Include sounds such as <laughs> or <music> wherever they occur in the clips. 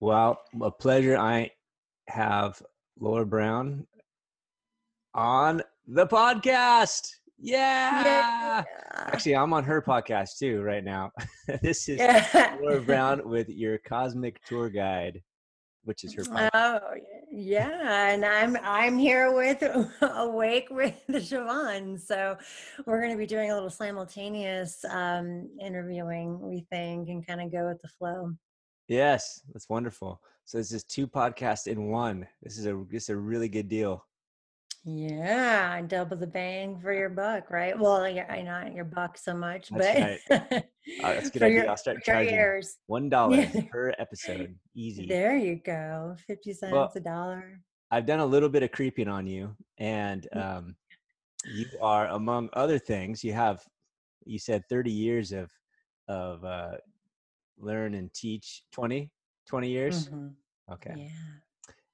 Well, a pleasure. I have Laura Brown on the podcast. Yeah. Yeah. Actually, I'm on her podcast too right now. <laughs> this is Yeah. Laura <laughs> Brown with your cosmic tour guide, which is her podcast. Oh yeah, and I'm I'm here with <laughs> Awake with Siobhan. So we're going to be doing a little simultaneous um, interviewing, we think, and kind of go with the flow. Yes, that's wonderful. So this is two podcasts in one. This is a this is a really good deal. Yeah, double the bang for <laughs> your buck, right? Well, yeah, I not your buck so much, That's but Uh, that's a <laughs> good idea. your- I'll start charging ears. one <laughs> dollar Yeah. per episode. Easy. There you go, fifty cents Well, a dollar. I've done a little bit of creeping on you, and um, you are, among other things, you have, you said 30 years of of uh, learn and teach. 20, 20 years. Mhm. Okay. Yeah.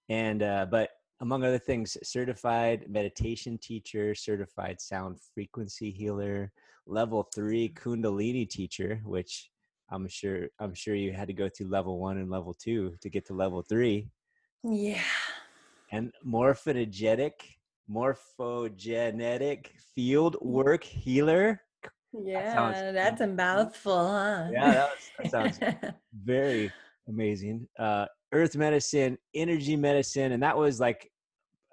And uh, but among other things, certified meditation teacher, certified sound frequency healer, level three Kundalini teacher, which I'm sure I'm sure you had to go through level one and level two to get to level three Yeah. and morphogenetic morphogenetic field work healer Yeah, sounds- that's a mouthful, huh? yeah that, was, that sounds <laughs> very amazing uh earth medicine energy medicine and that was like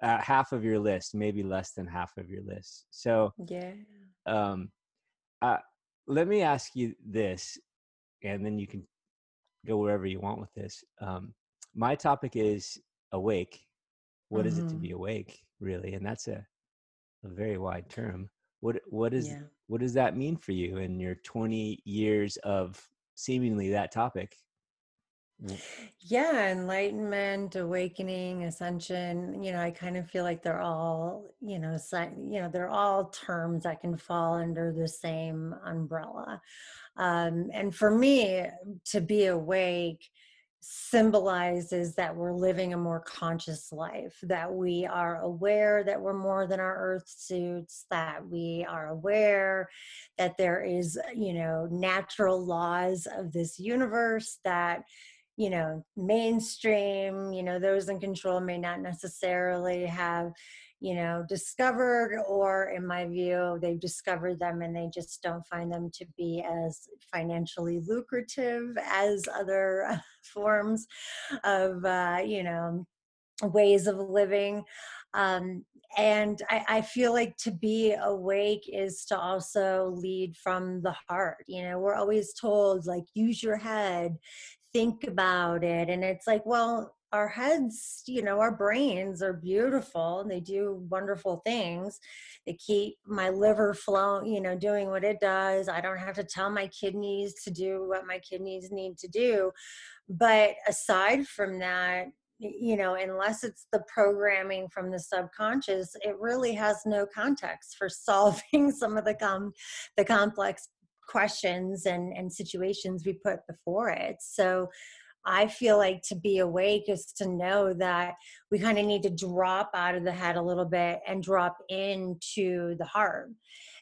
uh, half of your list maybe less than half of your list so yeah. um uh let me ask you this and then you can go wherever you want with this um my topic is awake what is it to Mhm. be awake really and that's a, a very wide term what what is Yeah. What does that mean for you in your 20 years of seemingly that topic Yeah, enlightenment, awakening, ascension, you know, I kind of feel like they're all, you know, you know, they're all terms that can fall under the same umbrella. Um, and for me, to be awake symbolizes that we're living a more conscious life, that we are aware that we're more than our earth suits, that we are aware that there is, you know, natural laws of this universe that you know mainstream you know those in control may not necessarily have you know discovered or in my view they've discovered them and they just don't find them to be as financially lucrative as other <laughs> forms of uh, you know ways of living. Um, and I, I feel like to be awake is to also lead from the heart you know we're always told like use your head think about it and it's like well our heads you know our brains are beautiful and they do wonderful things. They keep my liver flowing you know doing what it does. I don't have to tell my kidneys to do what my kidneys need to do. But aside from that you know unless it's the programming from the subconscious it really has no context for <laughs> solving some of the com- the complex questions and and situations we put before it. So i feel like to be awake is to know that we kind of need to drop out of the head a little bit and drop into the heart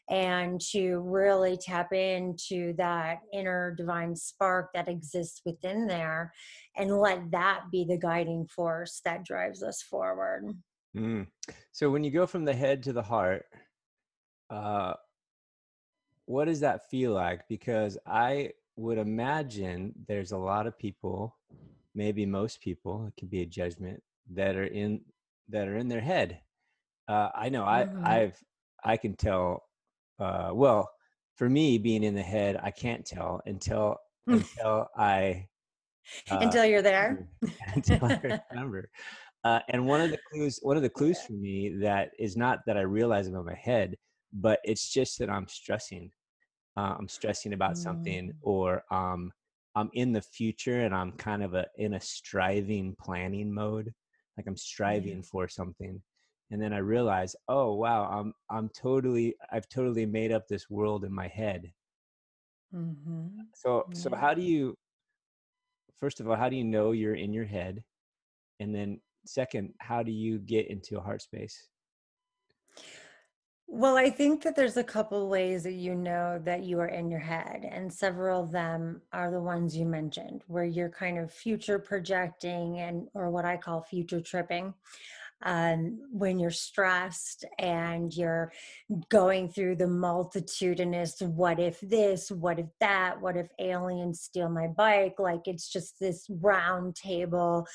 and to really tap into that inner divine spark that exists within there and let that be the guiding force that drives us forward Mm. So when you go from the head to the heart, uh, what does that feel like? Because I would imagine there's a lot of people, maybe most people, it could be a judgment that are in that are in their head. Uh, I know I Mhm. I've I can tell. Uh, well, for me, being in the head, I can't tell until <laughs> until I uh, until you're there <laughs> until I remember. Uh, and one of the clues, one of the clues for me that is not that I realize about my head, but it's just that I'm stressing. Uh, I'm stressing about something, Mm. or um, I'm in the future and I'm kind of a in a striving planning mode, like I'm striving for something. And then I realize, oh wow, I'm I'm totally I've totally made up this world in my head. Mhm. So so how do you first of all, how do you know you're in your head? And then second, how do you get into a heart space? Well, I think that there's a couple ways that you know that you are in your head, and several of them are the ones you mentioned, where you're kind of future projecting and or what I call future tripping. Um, when you're stressed and you're going through the multitudinous what if this, what if that, what if aliens steal my bike? Like it's just this round table,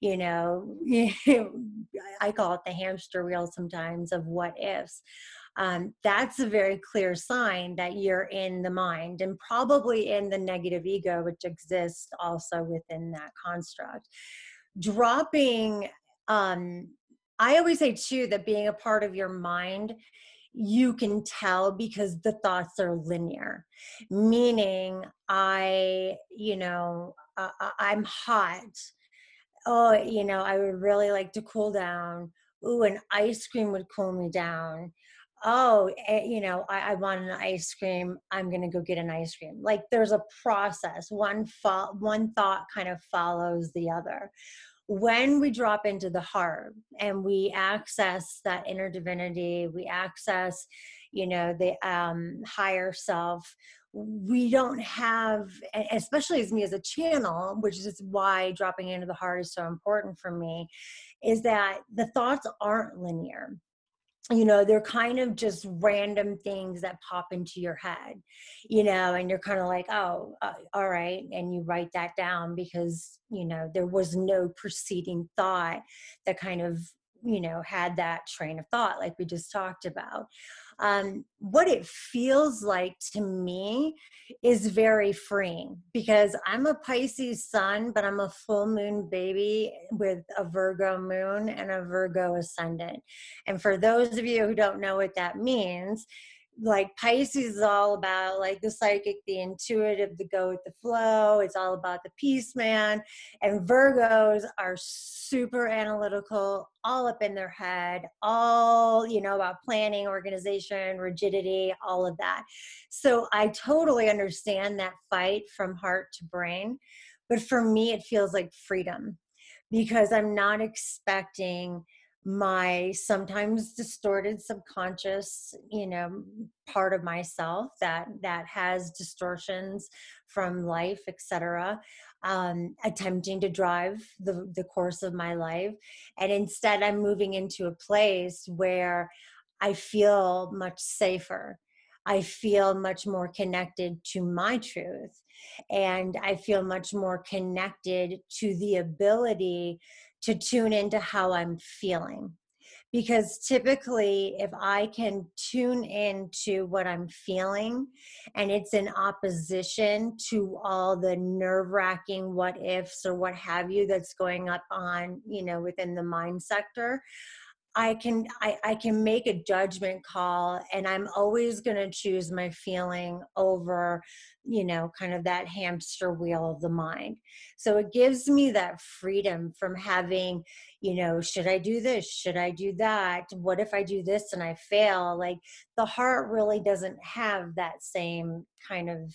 you know, <laughs> I call it the hamster wheel sometimes of what ifs um, that's a very clear sign that you're in the mind and probably in the negative ego, which exists also within that construct. Dropping, um, I always say too that being a part of your mind you can tell because the thoughts are linear. Meaning i you know uh, i'm hot. Oh you know i would really like to cool down. Ooh an ice cream would cool me down oh, eh, you know, I, I, want an ice cream. I'm going to go get an ice cream. Like there's a process. One fo- one thought kind of follows the other. When we drop into the heart and we access that inner divinity, we access, you know, the um, higher self. We don't have, especially as me as a channel, which is why dropping into the heart is so important for me, is that the thoughts aren't linear you know they're kind of just random things that pop into your head you know and you're kind of like oh uh, all right and you write that down because you know there was no preceding thought that kind of you know had that train of thought like we just talked about um, what it feels like to me is very freeing because I'm a Pisces sun, but I'm a full moon baby with a Virgo moon and a Virgo ascendant. And for those of you who don't know what that means, like Pisces is all about like the psychic, the intuitive, the go with the flow. It's all about the peace man. And Virgos are super analytical, all up in their head, all, you know, about planning, organization, rigidity, all of that. So I totally understand that fight from heart to brain. But for me, it feels like freedom because I'm not expecting my sometimes distorted subconscious you know part of myself that that has distortions from life etc um, attempting to drive the the course of my life. And instead i'm moving into a place where i feel much safer. I feel much more connected to my truth. And i feel much more connected to the ability to tune into how I'm feeling. Because typically, if I can tune into what I'm feeling and it's in opposition to all the nerve wracking what ifs or what have you that's going up on, you know, within the mind sector, I can I, I can make a judgment call and I'm always to choose my feeling over you know kind of that hamster wheel of the mind. So it gives me that freedom from having you know should I do this? Should I do that? What if I do this and I fail? Like the heart really doesn't have that same kind of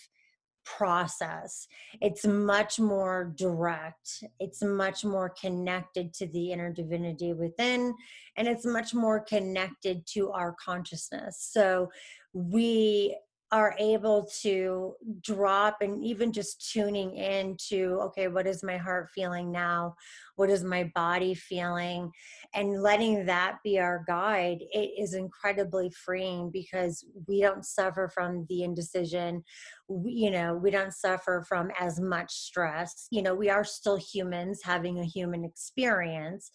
process. It's much more direct, it's much more connected to the inner divinity within, and it's much more connected to our consciousness. So we are able to drop and even just tuning into okay what is my heart feeling now? What is my body feeling? And letting that be our guide it is incredibly freeing because we don't suffer from the indecision. We, you know we don't suffer from as much stress. You know we are still humans having a human experience.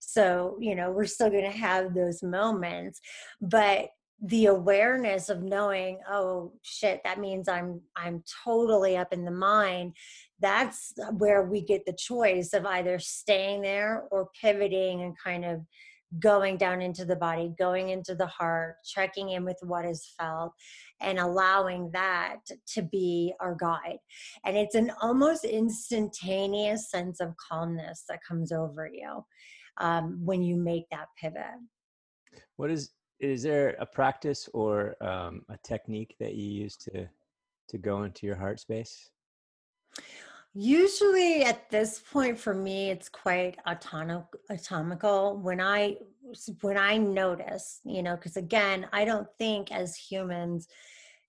So you know we're still going to have those moments. But the awareness of knowing oh shit that means i'm i'm totally up in the mind that's where we get the choice of either staying there or pivoting and kind of going down into the body going into the heart checking in with what is felt and allowing that to be our guide. And it's an almost instantaneous sense of calmness that comes over you um, when you make that pivot. What is is there a practice or um, a technique that you use to to go into your heart space? Usually at this point for me it's quite autonomic atomical. When i when I notice, you know, because again, I don't think as humans,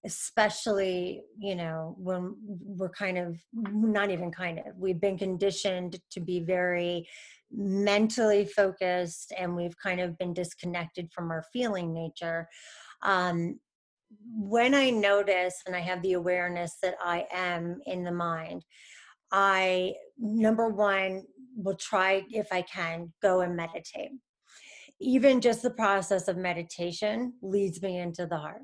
especially, you know, when we're kind of not even kind of, we've been conditioned to be very mentally focused and we've kind of been disconnected from our feeling nature. Um, when I notice and I have the awareness that I am in the mind, I, number one, will try, if I can, go and meditate. Even just the process of meditation leads me into the heart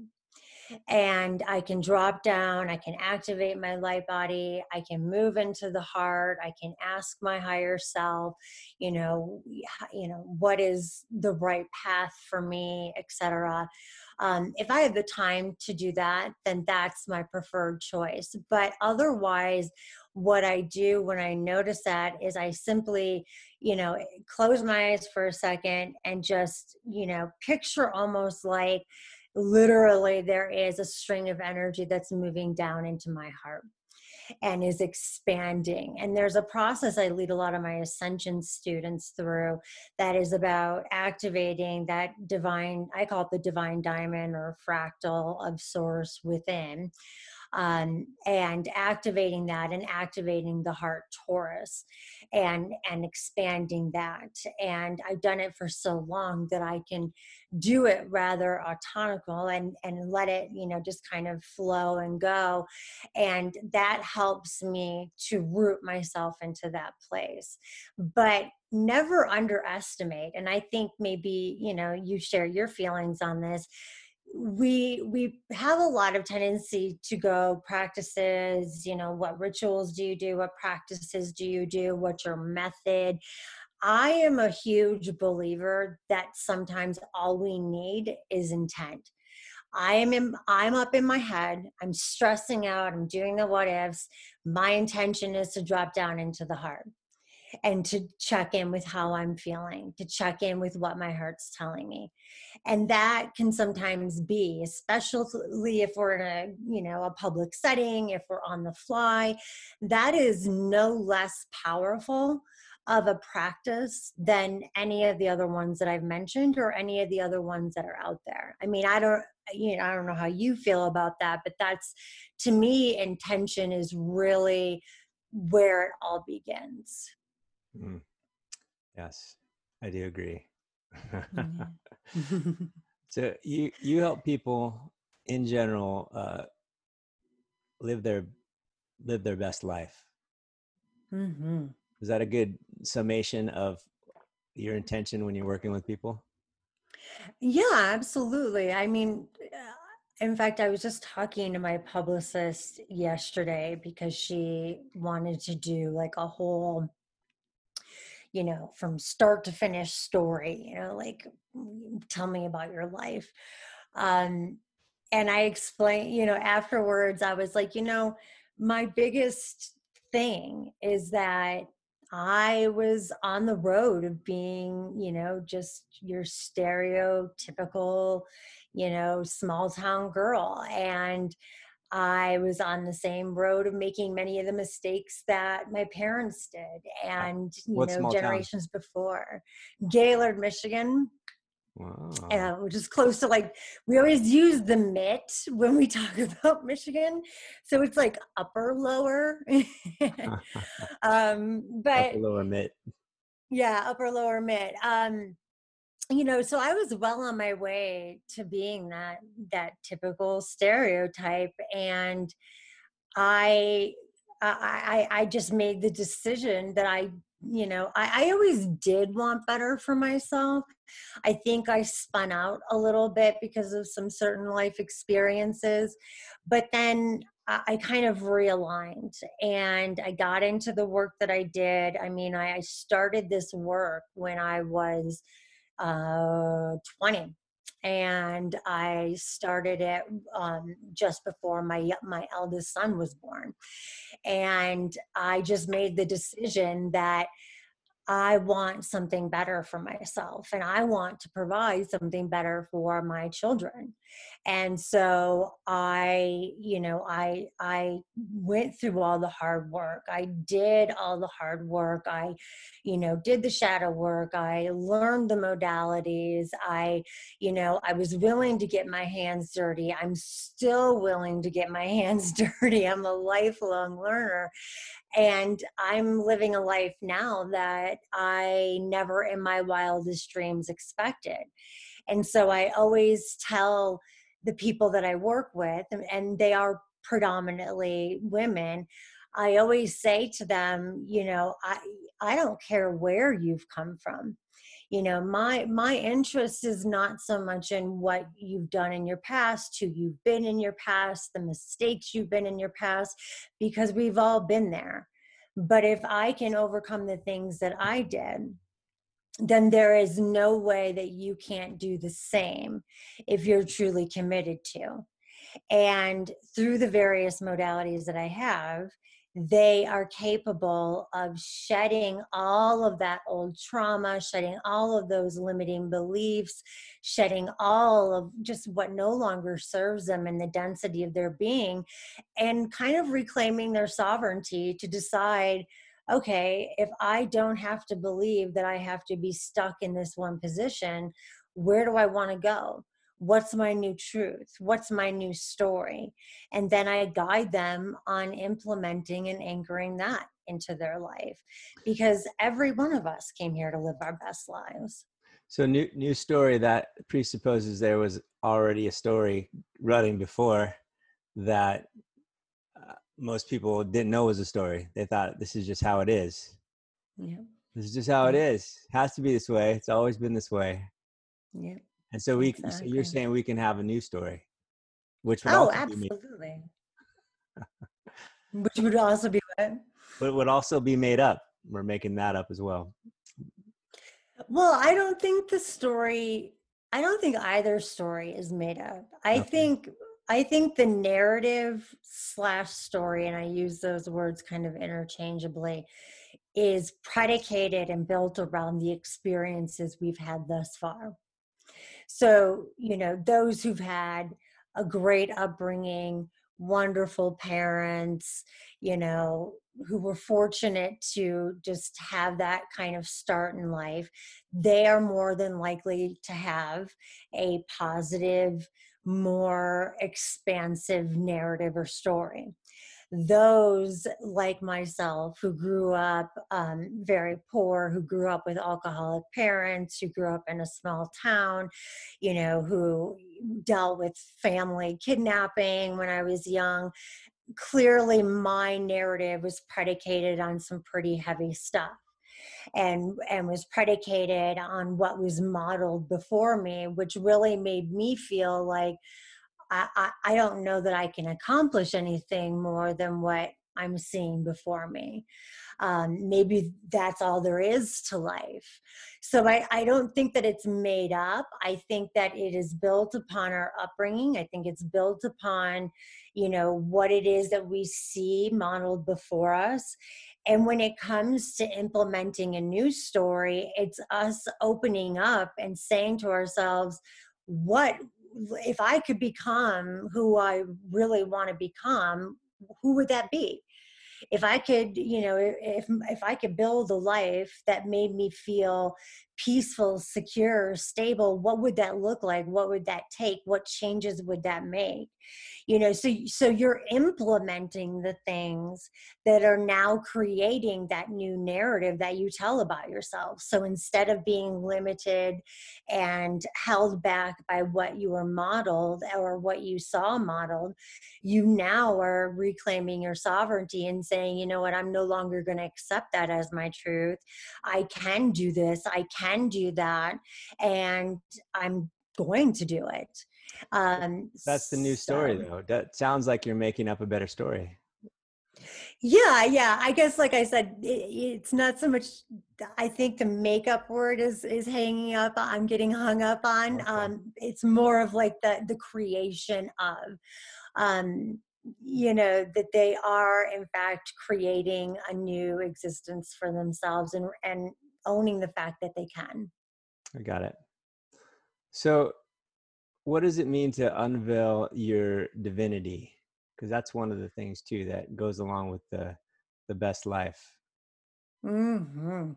and I can drop down, I can activate my light body, I can move into the heart, I can ask my higher self, you know, you know, what is the right path for me, etc. Um, if I have the time to do that, then that's my preferred choice. But otherwise, what I do when I notice that is I simply, you know, close my eyes for a second and just, you know, picture almost like literally there is a string of energy that's moving down into my heart and is expanding. And there's a process I lead a lot of my ascension students through that is about activating that divine, I call it the divine diamond or fractal of source within um, and activating that and activating the heart torus and and expanding that. And i've done it for so long that i can do it rather autonomical and and let it you know just kind of flow and go. And that helps me to root myself into that place. But never underestimate and i think maybe you know you share your feelings on this we we have a lot of tendency to go practices you know what rituals do you do what practices do you do what's your method. I am a huge believer that sometimes all we need is intent. I am in i'm up in my head i'm stressing out i'm doing the what ifs. My intention is to drop down into the heart and to check in with how I'm feeling, to check in with what my heart's telling me. And that can sometimes be, especially if we're in a, you know, a public setting, if we're on the fly, that is no less powerful of a practice than any of the other ones that I've mentioned or any of the other ones that are out there. I mean, I don't you know, I don't know how you feel about that, but that's to me intention is really where it all begins. Mm. Yes, I do agree. <laughs> so you you help people in general uh, live their live their best life. Mm-hmm. Is that a good summation of your intention when you're working with people? Yeah, absolutely. I mean, uh, in fact, I was just talking to my publicist yesterday because she wanted to do like a whole you know, from start to finish story, you know, like mm, tell me about your life. Um, and I explained, you know, afterwards, I was like, you know, my biggest thing is that I was on the road of being, you know, just your stereotypical, you know, small town girl. And I was on the same road of making many of the mistakes that my parents did and you what know generations town? before. Gaylord, Michigan. Wow. Uh, which is close to like we always use the mitt when we talk <laughs> about Michigan, so it's like upper lower, <laughs> <laughs> um, but upper lower mitt. Yeah, upper lower mitt. Um, you know so i was well on my way to being that that typical stereotype and i i i just made the decision that i you know I, I always did want better for myself i think i spun out a little bit because of some certain life experiences but then I kind of realigned and I got into the work that I did. I mean, I started this work when I was uh, 20 and I started it um, just before my my eldest son was born, and I just made the decision that I want something better for myself, and I want to provide something better for my children. And so i you know i i went through all the hard work. I did all the hard work. I you know did the shadow work. I learned the modalities. I you know i was willing to get my hands dirty. I'm still willing to get my <laughs> hands dirty. I'm a lifelong learner. And i'm living a life now that i never in my wildest dreams expected and so i always tell the people that I work with, and they are predominantly women, I always say to them, you know, I I don't care where you've come from. You know, my my interest is not so much in what you've done in your past, who you've been in your past, the mistakes you've been in your past, because we've all been there. But if I can overcome the things that I did, then there is no way that you can't do the same if you're truly committed to. And through the various modalities that I have, they are capable of shedding all of that old trauma, shedding all of those limiting beliefs, shedding all of just what no longer serves them in the density of their being, and kind of reclaiming their sovereignty to decide okay, if I don't have to believe that I have to be stuck in this one position, where do I want to go? What's my new truth? What's my new story? And then I guide them on implementing and anchoring that into their life because every one of us came here to live our best lives. So new new story that presupposes there was already a story running before that most people didn't know was a story. They thought this is just how it is. Yeah. This is just how it is. It has to be this way. It's always been this way. Yeah. And so we exactly. so you're saying we can have a new story. Which would Oh, absolutely. which would also be what? But would also be made up. We're making that up as well. Well, I don't think the story I don't think either story is made up. I okay. think I think the narrative slash story, and I use those words kind of interchangeably, is predicated and built around the experiences we've had thus far. So, you know, those who've had a great upbringing, wonderful parents, you know, who were fortunate to just have that kind of start in life, they are more than likely to have a positive more expansive narrative or story. Those like myself who grew up um, very poor, who grew up with alcoholic parents, who grew up in a small town, you know, who dealt with family kidnapping when I was young, clearly my narrative was predicated on some pretty heavy stuff and and was predicated on what was modeled before me which really made me feel like I, I, I don't know that I can accomplish anything more than what I'm seeing before me. Um, maybe that's all there is to life. So I, I don't think that it's made up. I think that it is built upon our upbringing. I think it's built upon, you know, what it is that we see modeled before us. And when it comes to implementing a new story, it's us opening up and saying to ourselves, what if I could become who I really want to become, who would that be? If i could you know if if i could build a life that made me feel peaceful secure stable what would that look like? What would that take? What changes would that make? You know so so you're implementing the things that are now creating that new narrative that you tell about yourself. So instead of being limited and held back by what you were modeled or what you saw modeled you now are reclaiming your sovereignty and saying you know what? I'm no longer going to accept that as my truth. I can do this. I can do that and i'm going to do it um, That's the new story, so, though. That sounds like you're making up a better story. Yeah, yeah. I guess, like I said, it, it's not so much. I think the makeup word is is hanging up. I'm getting hung up on. Okay. Um, it's more of like the the creation of. Um, you know that they are in fact creating a new existence for themselves and and owning the fact that they can i got it so what does it mean to unveil your divinity? Because that's one of the things too that goes along with the the best life. Hmm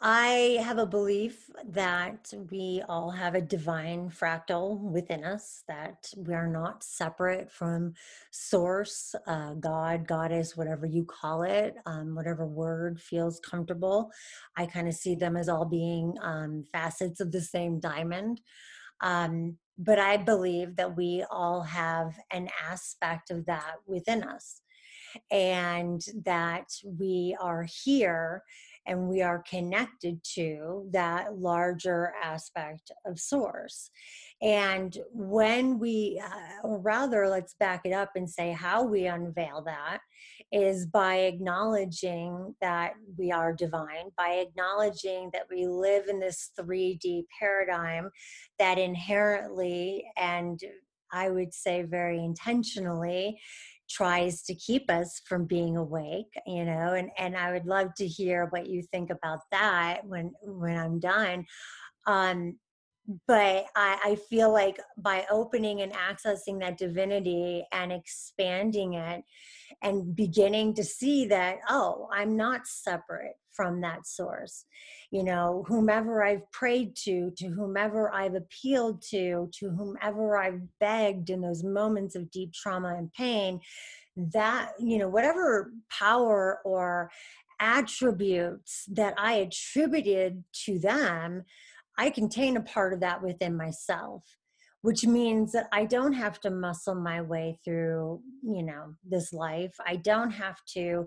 I have a belief that we all have a divine fractal within us, that we are not separate from source, uh, God, goddess, whatever you call it, um, whatever word feels comfortable. I kind of see them as all being um, facets of the same diamond. Um, but I believe that we all have an aspect of that within us and that we are here and we are connected to that larger aspect of source. And when we, uh, or rather, let's back it up and say how we unveil that is by acknowledging that we are divine, by acknowledging that we live in this 3D paradigm that inherently and I would say very intentionally tries to keep us from being awake you know and and i would love to hear what you think about that when when i'm done. Um but I, I feel like by opening and accessing that divinity and expanding it and beginning to see that oh i'm not separate from that source. You know whomever i've prayed to to whomever i've appealed to to whomever i've begged in those moments of deep trauma and pain that you know whatever power or attributes that i attributed to them I contain a part of that within myself which means that I don't have to muscle my way through, you know, this life. I don't have to,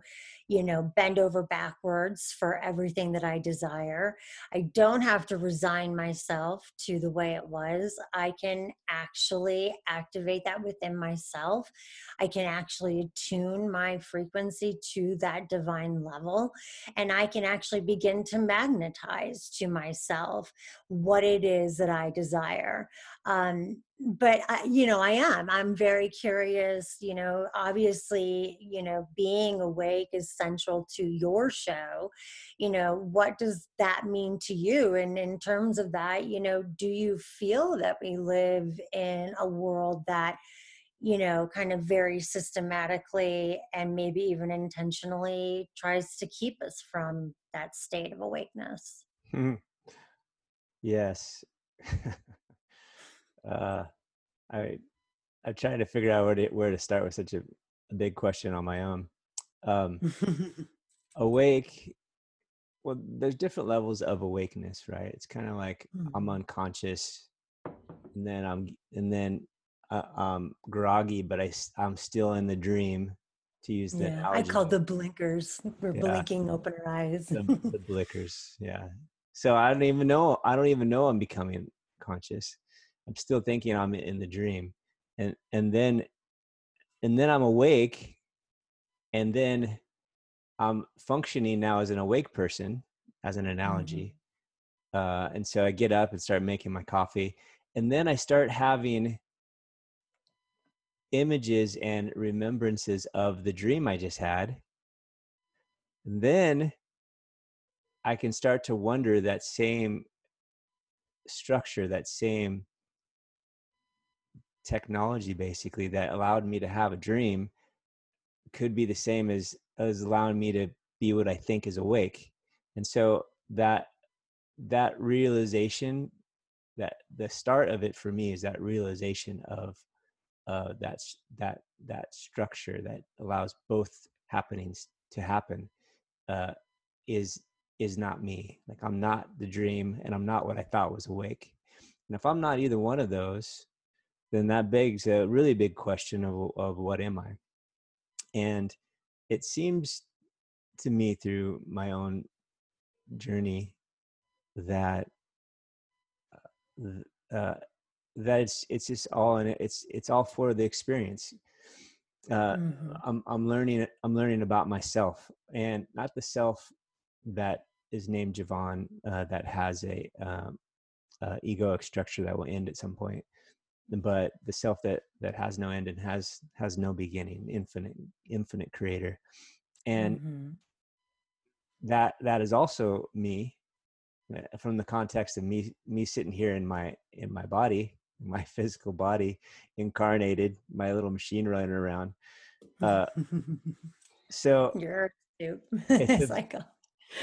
you know, bend over backwards for everything that I desire. I don't have to resign myself to the way it was. I can actually activate that within myself. I can actually attune my frequency to that divine level. And I can actually begin to magnetize to myself what it is that I desire. Um, but I, you know, I am. I'm very curious. You know, obviously, you know, being awake is central to your show. You know, what does that mean to you? And in terms of that, you know, do you feel that we live in a world that you know, kind of very systematically and maybe even intentionally tries to keep us from that state of awakeness. Hmm. Yes. <laughs> uh, I I'm trying to figure out where to where to start with such a, a big question on my own. Um, <laughs> awake. Well, there's different levels of awakeness, right? It's kind of like mm-hmm. I'm unconscious, and then I'm and then uh, um groggy, but I I'm still in the dream. To use the yeah, I call the blinkers. We're yeah. blinking open our eyes. the, the <laughs> blinkers, yeah. So I don't even know. I don't even know I'm becoming conscious. I'm still thinking I'm in the dream, and and then and then I'm awake, and then I'm functioning now as an awake person, as an analogy. Mm-hmm. Uh, and so I get up and start making my coffee, and then I start having images and remembrances of the dream I just had. And then I can start to wonder that same structure, that same technology basically that allowed me to have a dream could be the same as as allowing me to be what I think is awake. And so that that realization that the start of it for me is that realization of uh, that that that structure that allows both happenings to happen uh, is is not me. Like I'm not the dream, and I'm not what I thought was awake. And if I'm not either one of those, then that begs a really big question of, of what am I? And it seems to me through my own journey that uh, uh, that it's it's just all in it. It's it's all for the experience. Uh, mm-hmm. I'm I'm learning I'm learning about myself and not the self that is named Javon uh, that has a um, uh, egoic structure that will end at some point, but the self that that has no end and has has no beginning infinite infinite creator and mm-hmm. that that is also me eh, from the context of me me sitting here in my in my body <laughs> my physical body incarnated, my little machine running around. Uh, <laughs> so you're <laughs> it's, a, cycle.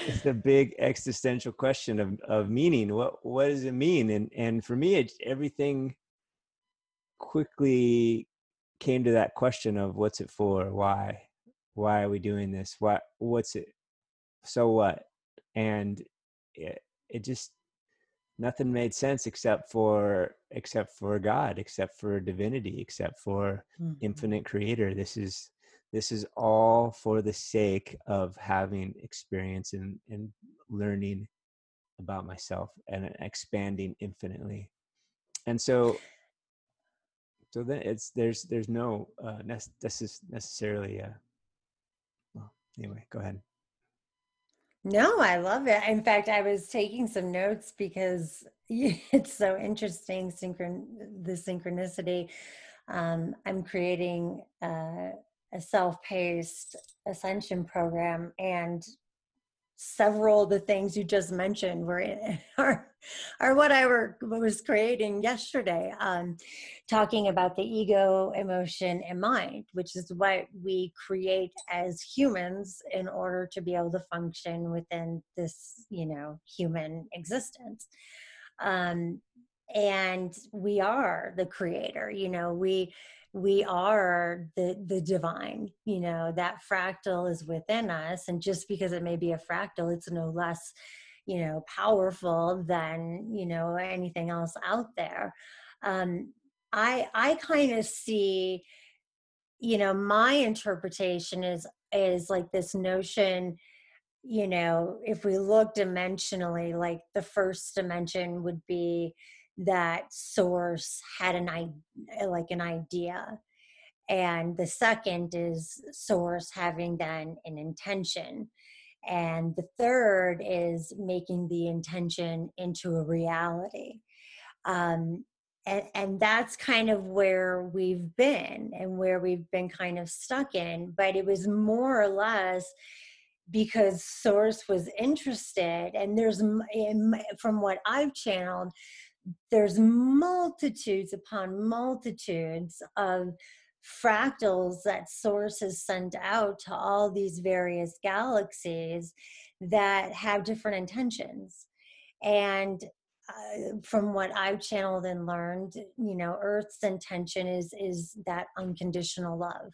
it's a big existential question of of meaning. What what does it mean? And and for me, it's everything quickly came to that question of what's it for? Why? Why are we doing this? What what's it? So what? And it, it just nothing made sense except for except for god except for divinity except for mm-hmm. infinite creator this is this is all for the sake of having experience and, and learning about myself and expanding infinitely and so so then it's there's there's no uh this is necessarily uh well anyway go ahead no, I love it. In fact, I was taking some notes because <laughs> it's so interesting, synchron the synchronicity. Um, I'm creating uh, a self-paced ascension program, and several of the things you just mentioned were in, <laughs> are are what I were was creating yesterday. Um, talking about the ego, emotion, and mind, which is what we create as humans in order to be able to function within this, you know, human existence. Um, and we are the creator. You know, we we are the the divine you know that fractal is within us and just because it may be a fractal it's no less you know powerful than you know anything else out there. Um i i kind of see you know my interpretation is is like this notion you know if we look dimensionally like the first dimension would be that source had an idea like an idea and the second is source having then an intention and the third is making the intention into a reality um, and, and that's kind of where we've been and where we've been kind of stuck in but it was more or less because source was interested and there's from what i've channeled there's multitudes upon multitudes of fractals that source has sent out to all these various galaxies that have different intentions. And uh, from what I've channeled and learned, you know, Earth's intention is is that unconditional love,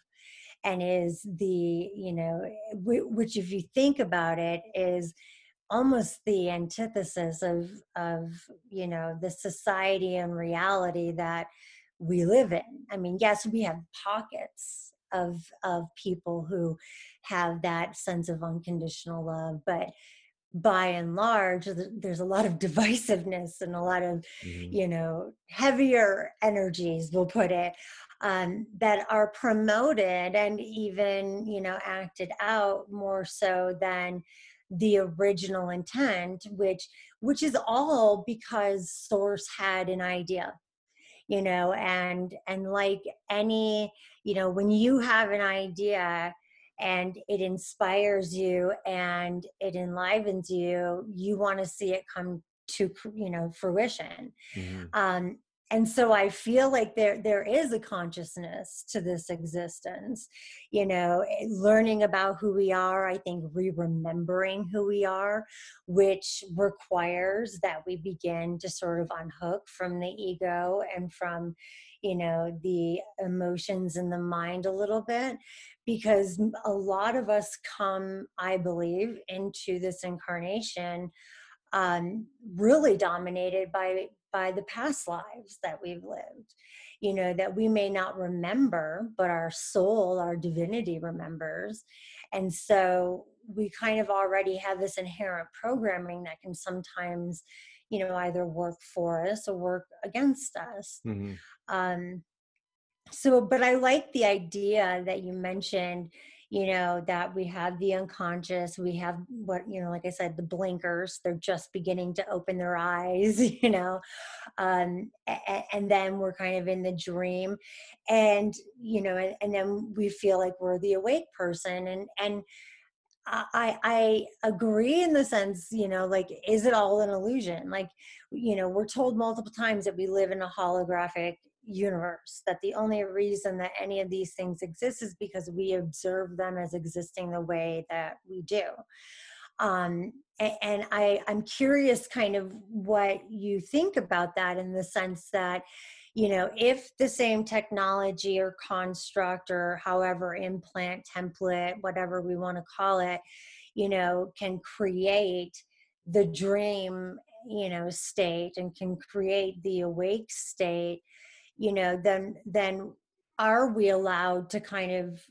and is the you know, which if you think about it, is almost the antithesis of of you know the society and reality that we live in i mean yes we have pockets of of people who have that sense of unconditional love but by and large there's a lot of <laughs> divisiveness and a lot of mm-hmm. you know heavier energies we'll put it um, that are promoted and even you know acted out more so than the original intent which which is all because source had an idea you know and and like any you know when you have an idea and it inspires you and it enlivens you you want to see it come to you know fruition mm-hmm. um and so i feel like there there is a consciousness to this existence you know eh, learning about who we are i think re-remembering who we are which requires that we begin to sort of unhook from the ego and from you know the emotions in the mind a little bit because a lot of us come i believe into this incarnation um, really dominated by by the past lives that we've lived you know that we may not remember but our soul our divinity remembers and so we kind of already have this inherent programming that can sometimes you know either work for us or work against us mm-hmm. um so but i like the idea that you mentioned you know that we have the unconscious we have what you know like i said the blinkers they're just beginning to open their eyes <laughs> you know um and, and then we're kind of in the dream and you know and, and then we feel like we're the awake person and and I I agree in the sense, you know, like is it all an illusion? Like, you know, we're told multiple times that we live in a holographic universe that the only reason that any of these things exist is because we observe them as existing the way that we do. Um, and, I, I'm curious kind of what you think about that in the sense that, you know, if the same technology or construct or however implant, template, whatever we want to call it, you know, can create the dream, you know, state and can create the awake state, you know, then then are we allowed to kind of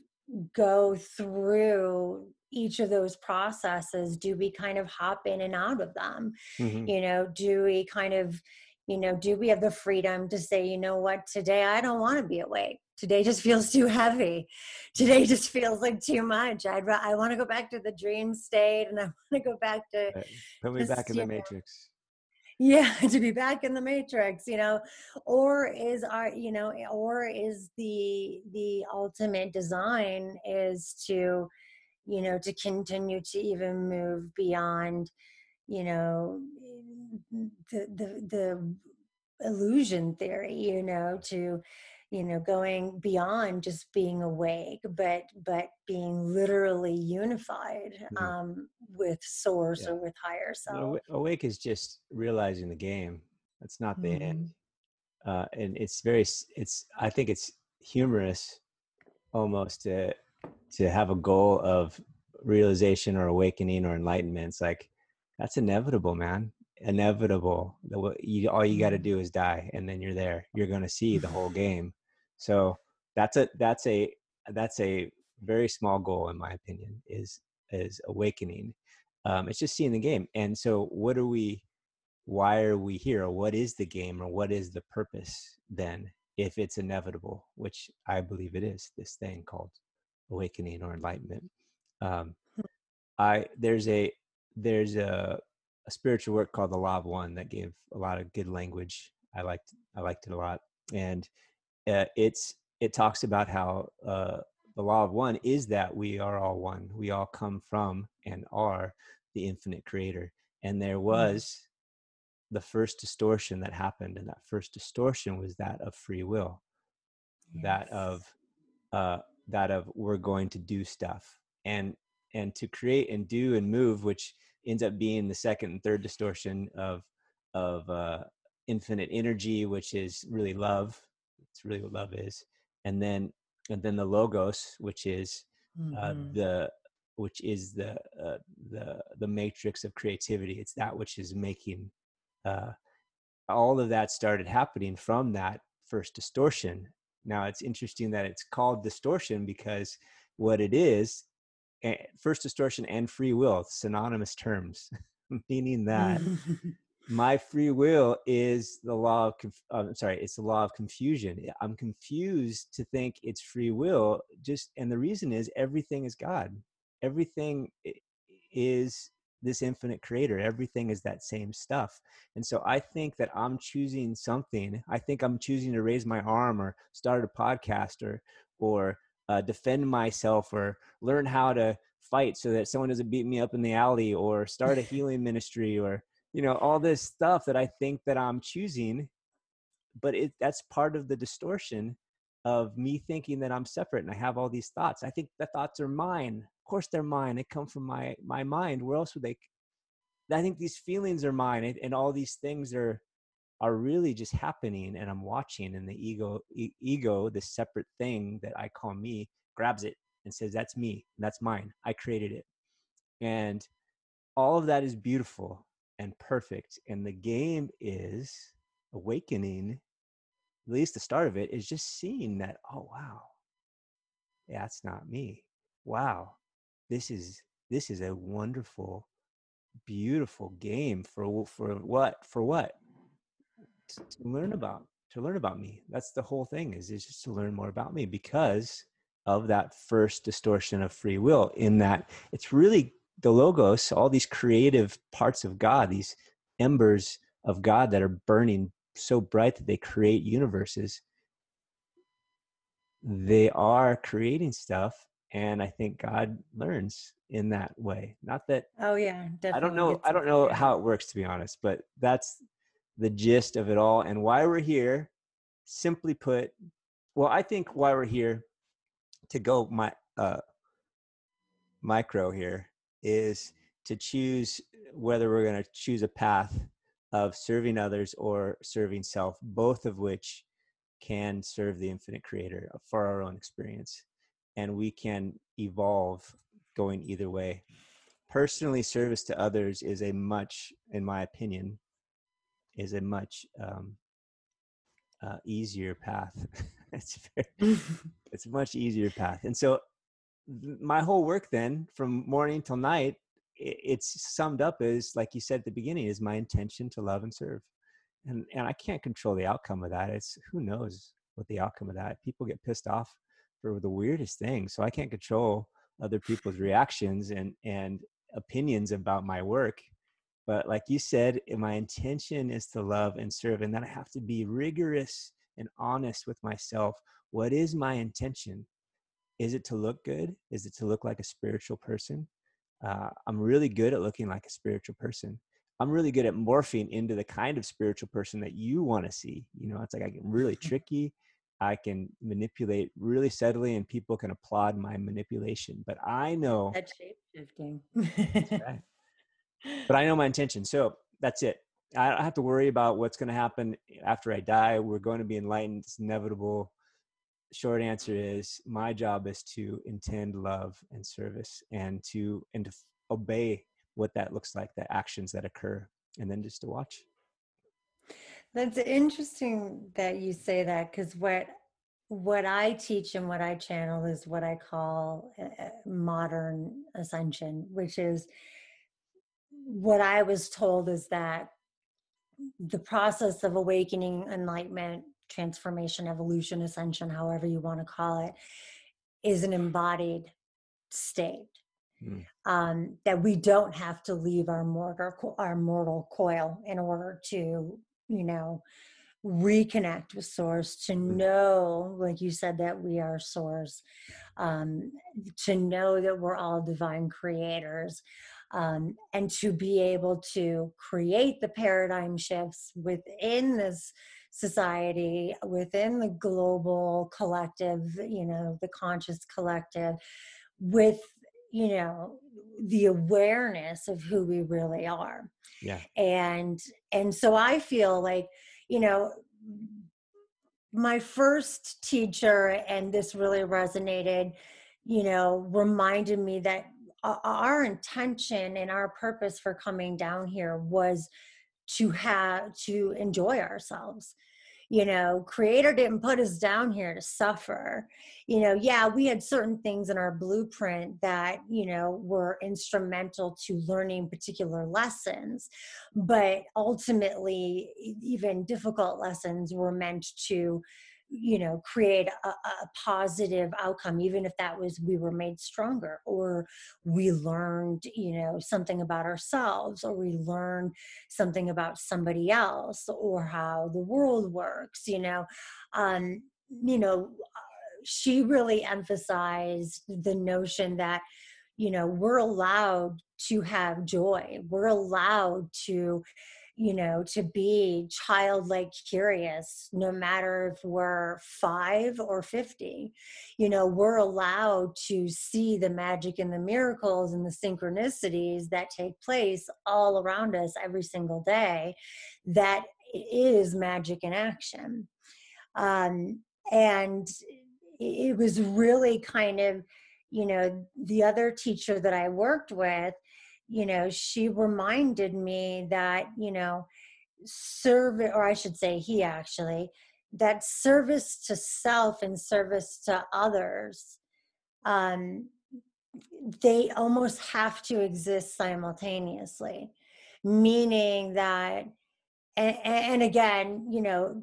go through each of those processes? Do we kind of hop in and out of them? Mm-hmm. you know do we kind of you know do we have the freedom to say you know what? Today i don't want to be awake. Today just feels too heavy. Today just feels like too much. I'd i want to go back to the dream state and i want to go back to put me back in the matrix yeah <laughs> to be back in the matrix you know? Or is our you know eh, or is the the ultimate design is to you know to continue to even move beyond you know eh, the the the illusion theory you know to you know going beyond just being awake but but being literally unified mm-hmm. um with source yeah. or with higher self awake is just realizing the game that's not the mm-hmm. end uh and it's very it's i think it's humorous almost to to have a goal of realization or awakening or enlightenment it's like that's inevitable man inevitable you, all you got to mm-hmm. do is die and then you're there you're going to see the whole <laughs> game so that's a that's a that's a very small goal in my opinion is is awakening um, it's just seeing the game. And so what are we why are we here? Or what is the game? Or what is the purpose then if it's inevitable? Which i believe it is this thing called awakening or enlightenment. Um, hmm. i there's a there's a, a spiritual work called the law of one that gave a lot of good language. I liked i liked it a lot. And uh, it's it talks about how uh, the law of one is that we are all one we all come from and are the infinite creator and there hmm. was the first distortion that happened and that first distortion was that of free will yes. that of uh, that of we're going to do stuff and and to create and do and move which ends up being the second and third distortion of of uh, infinite energy which is really love it's really what love is. And then and then the logos which is uh, mm-hmm. the which is the uh, the the matrix of creativity. It's that which is making uh, all of that started happening from that first distortion. Now it's interesting that it's called distortion because what it is first distortion and free will synonymous terms <laughs> meaning that <laughs> my free will is the law of uh, i'm sorry it's the law of confusion. I'm confused to think it's free will just and the reason is everything is god. Everything is this infinite creator. Everything is that same stuff. And so i think that i'm choosing something. I think i'm choosing to raise my arm or start a podcast or or uh, defend myself or learn how to fight so that someone doesn't beat me up in the alley or start a <laughs> healing ministry or you know all this stuff that i think that i'm choosing but it that's part of the distortion of me thinking that i'm separate and i have all these thoughts. I think the thoughts are mine. Of course they're mine. They come from my my mind. Where else would they i think these feelings are mine and, and all these things are are really just happening and i'm watching and the ego e- ego this separate thing that i call me grabs it and says that's me. That's mine. I created it. And all of that is beautiful and perfect and the game is awakening at least the start of it is just seeing that oh wow. That's not me. Wow. This is this is a wonderful beautiful game for for what for what? To, learn about to learn about me. That's the whole thing is is just to learn more about me because of that first distortion of free will in that it's really the logos all these creative parts of god these embers of god that are burning so bright that they create universes they are creating stuff and i think god learns in that way. Not that oh yeah definitely i don't know i don't know how it works to be honest but that's the gist of it all and why we're here simply put well i think why we're here to go my uh micro here is to choose whether we're going to choose a path of serving others or serving self both of which can serve the infinite creator for our own experience and we can evolve going either way. Personally service to others is a much in my opinion is a much um, uh, easier path. <laughs> It's very, <laughs> it's a much easier path. And so my whole work then from morning till night it's summed up as like you said at the beginning is my intention to love and serve. And and i can't control the outcome of that it's who knows what the outcome of that people get pissed off for the weirdest things so i can't control other people's reactions and and opinions about my work. But like you said eh, my intention is to love and serve and then i have to be rigorous and honest with myself what is my intention is it to look good is it to look like a spiritual person uh, i'm really good at looking like a spiritual person i'm really good at morphing into the kind of spiritual person that you want to see you know it's like i get really <laughs> tricky I can manipulate really subtly and people can applaud my manipulation. But I know that shape shifting. <laughs> right. But I know my intention. So that's it. I don't have to worry about what's going to happen after I die. We're going to be enlightened. It's inevitable. Short answer is my job is to intend love and service and to and to obey what that looks like, the actions that occur, and then just to watch. That's interesting that you say that because what what I teach and what I channel is what I call eh, eh, modern ascension, which is what I was told is that the process of awakening, enlightenment, transformation, evolution, ascension, however you want to call it, is an embodied state. Mm. Um, that we don't have to leave our mortal our mortal coil in order to you know reconnect with source to mm. know like you said that we are source um, to know that we're all divine creators um, and to be able to create the paradigm shifts within this society within the global collective you know the conscious collective with you know the awareness of who we really are. Yeah. And and so i feel like you know my first teacher and this really resonated you know reminded me that our intention and our purpose for coming down here was to have to enjoy ourselves. You know creator didn't put us down here to suffer. You know yeah we had certain things in our blueprint that you know were instrumental to learning particular lessons but ultimately even difficult lessons were meant to you know create a, a, positive outcome even if that was we were made stronger or we learned you know something about ourselves or we learned something about somebody else or how the world works you know? Um you know she really emphasized the notion that you know we're allowed to have joy. We're allowed to you know, to be childlike curious, no matter if we're five or 50. You know, we're allowed to see the magic and the miracles and the synchronicities that take place all around us every single day. That is magic in action. Um, and it was really kind of, you know, the other teacher that I worked with you know, she reminded me that, you know, service, or I should say, he actually, that service to self and service to others, um, they almost have to exist simultaneously, meaning that, and, and again, you know,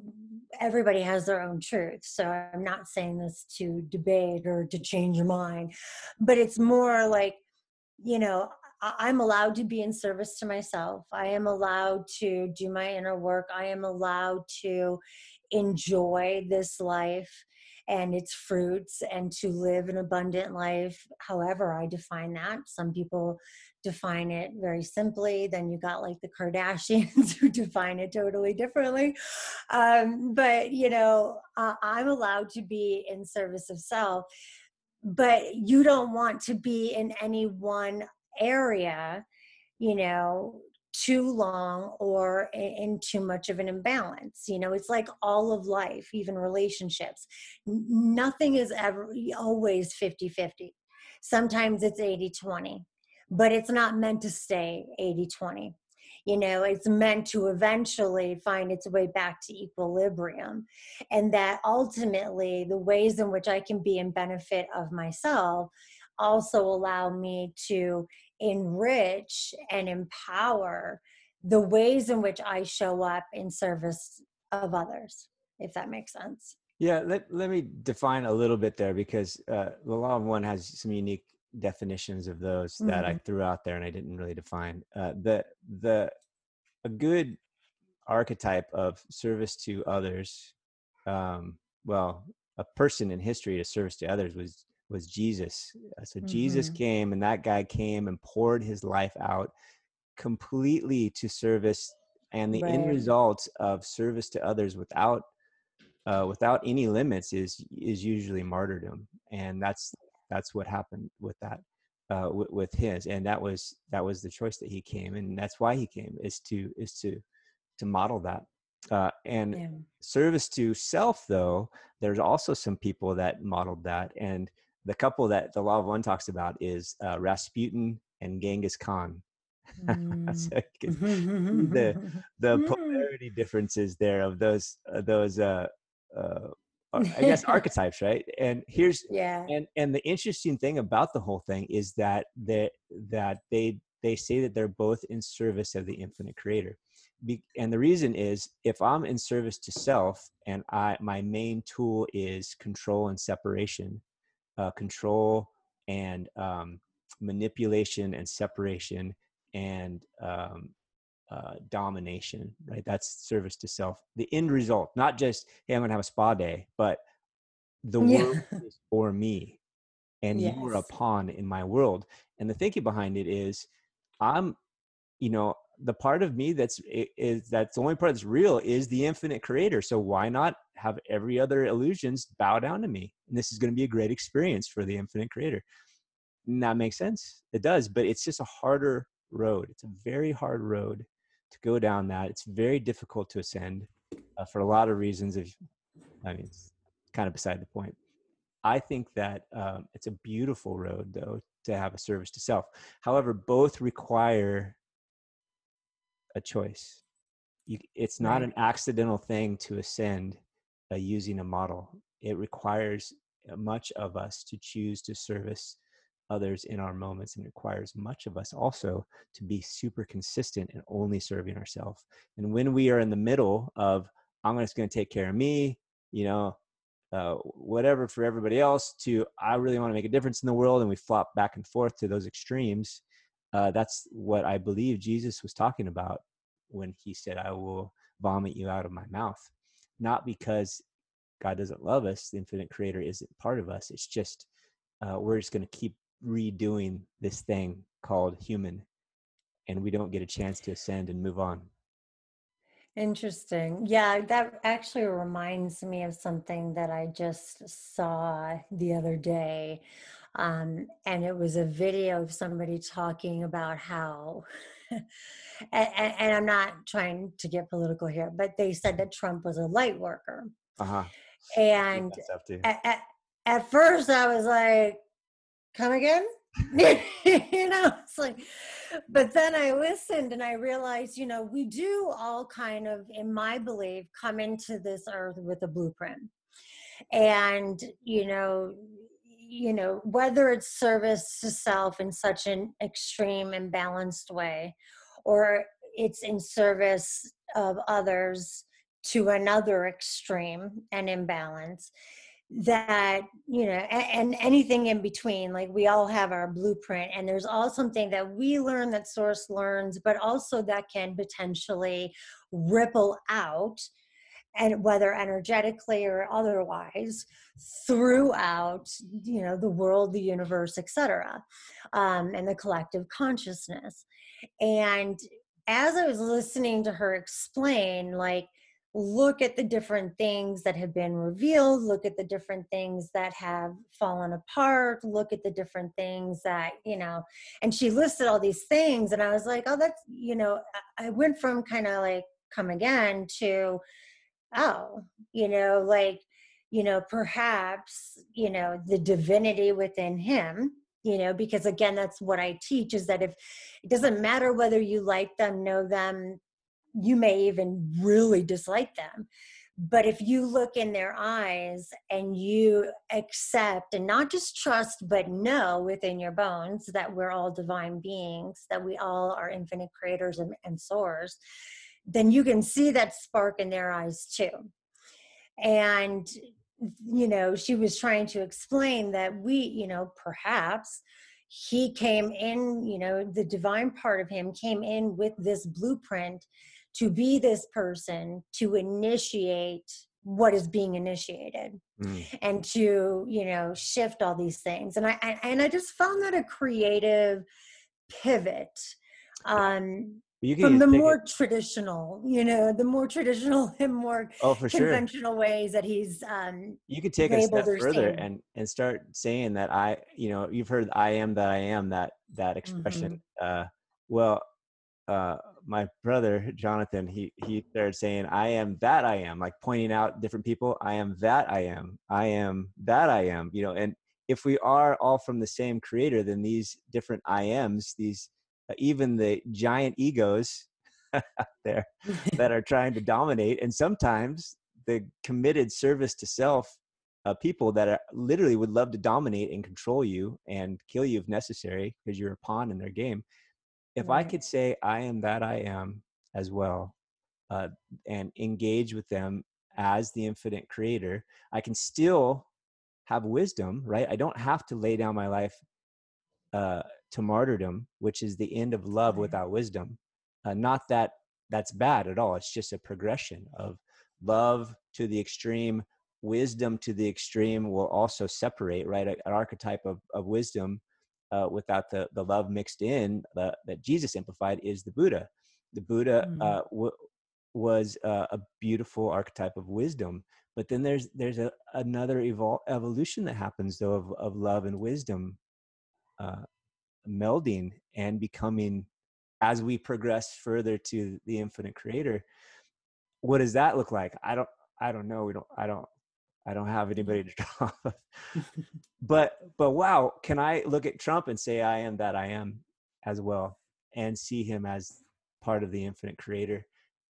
everybody has their own truth. So I'm not saying this to debate or to change your mind, but it's more like, you know, I'm allowed to be in service to myself. I am allowed to do my inner work. I am allowed to enjoy this life. and its fruits and to live an abundant life however i define that some people define it very simply then you got like the kardashians <laughs> who define it totally differently um, but you know uh, i'm allowed to be in service of self but you don't want to be in any one area you know too long or in too much of an imbalance you know it's like all of life even relationships. Nothing is ever always 50 50 sometimes it's 80 20 but it's not meant to stay 80 20 you know it's meant to eventually find its way back to equilibrium and that ultimately the ways in which i can be in benefit of myself also allow me to enrich and empower the ways in which I show up in service of others, if that makes sense. Yeah, let, let me define a little bit there because uh, the law of one has some unique definitions of those mm-hmm. that I mm-hmm. threw out there and I didn't really define. Uh, the the a good archetype of service to others, um, well, a person in history to service to others was was Jesus. Uh, so mm-hmm. Jesus came and that guy came and poured his life out completely to service and the right. end result of service to others without uh, without any limits is is usually martyrdom and that's that's what happened with that uh, with, with his and that was that was the choice that he came and that's why he came is to is to to model that uh, and yeah. service to self though there's also some people that modeled that and the couple that the law of one talks about is uh, Rasputin and Genghis Khan. <laughs> Mm. so <laughs> the <laughs> the mm. polarity differences there of those uh, those uh, uh, I guess archetypes, right? And here's yeah, and and the interesting thing about the whole thing is that that that they they say that they're both in service of the infinite creator. Be, and the reason is if I'm in service to self and I my main tool is control and separation, uh, control and um, manipulation and separation and um, uh, domination, right? That's service to self. The end result, not just, hey, I'm going to have a spa day, but the <laughs> yeah. world is for me and yes. you are a pawn in my world. And the thinking behind it is, I'm, you know, the part of me that's is that's the only part that's real is the infinite creator. So why not have every other illusions bow down to me? And this is going to be a great experience for the infinite creator. And that makes sense. It does, but it's just a harder road. It's a very hard road to go down that. It's very difficult to ascend uh, for a lot of reasons. If I mean, it's kind of beside the point. I think that um, it's a beautiful road, though, to have a service to self. However, both require a choice. You, it's not right. an accidental thing to ascend uh, using a model. It requires uh, much of us to choose to service others in our moments and requires much of us also to be super consistent and only serving ourselves. And when we are in the middle of, I'm just going to take care of me, you know, uh, whatever for everybody else, to I really want to make a difference in the world, and we flop back and forth to those extremes. Uh, that's what I believe Jesus was talking about when he said, I will vomit you out of my mouth. Not because God doesn't love us, the infinite creator isn't part of us. It's just uh, we're just going to keep redoing this thing called human, and we don't get a chance to ascend and move on. Interesting. Yeah, that actually reminds me of something that I just saw the other day. Um, and it was a video of somebody talking about how <laughs> and, and, I'm not trying to get political here, but they said that Trump was a light worker. Uh-huh. And at, at, at, first I was like, come again? <laughs> you know, it's like, but then I listened and I realized, you know, we do all kind of, in my belief, come into this earth with a blueprint. And, you know, you know whether it's service to self in such an extreme and balanced way or it's in service of others to another extreme and imbalance that you know and, and, anything in between like we all have our blueprint and there's all something that we learn that source learns but also that can potentially ripple out and whether energetically or otherwise throughout you know the world the universe etc um, and the collective consciousness. And as i was listening to her explain like look at the different things that have been revealed look at the different things that have fallen apart look at the different things that you know and she listed all these things and i was like oh that's you know i went from kind of like come again to oh you know like you know perhaps you know the divinity within him you know because again that's what i teach is that if it doesn't matter whether you like them know them you may even really dislike them. But if you look in their eyes and you accept and not just trust but know within your bones that we're all divine beings that we all are infinite creators and, and source then you can see that spark in their eyes too. And you know she was trying to explain that we you know perhaps he came in you know the divine part of him came in with this blueprint to be this person to initiate what is being initiated mm. and to you know shift all these things. And i and i just found that a creative pivot. Um from the more it. traditional, you know, the more traditional <laughs> and more oh, for conventional sure. ways that he's um you could take a step further and and start saying that I, you know, you've heard I am that I am that that expression. Mm-hmm. Uh well, uh my brother Jonathan, he he started saying, "I am that I am," like pointing out different people. I am that I am. I am that I am. You know, and if we are all from the same creator, then these different I ams, these even the giant egos <laughs> there that are trying to dominate, and sometimes the committed service to self uh, people that are, literally would love to dominate and control you and kill you if necessary because you're a pawn in their game if right. I could say I am that I am as well, uh, and engage with them as the infinite creator, I can still have wisdom, right? I don't have to lay down my life uh, to martyrdom, which is the end of love without wisdom. Uh, not that that's bad at all. It's just a progression of love to the extreme, wisdom to the extreme will also separate, right? An archetype of, of wisdom uh, without the the love mixed in the, that Jesus amplified is the Buddha. The Buddha mm. uh, w- was uh, a beautiful archetype of wisdom, but then there's there's a, another evol- evolution that happens though of of love and wisdom uh, melding and becoming as we progress further to the infinite creator what does that look like i don't i don't know we don't i don't I don't have anybody to <laughs> draw. but <laughs> but wow, can I look at Trump and say I am that I am as well and see him as part of the infinite creator.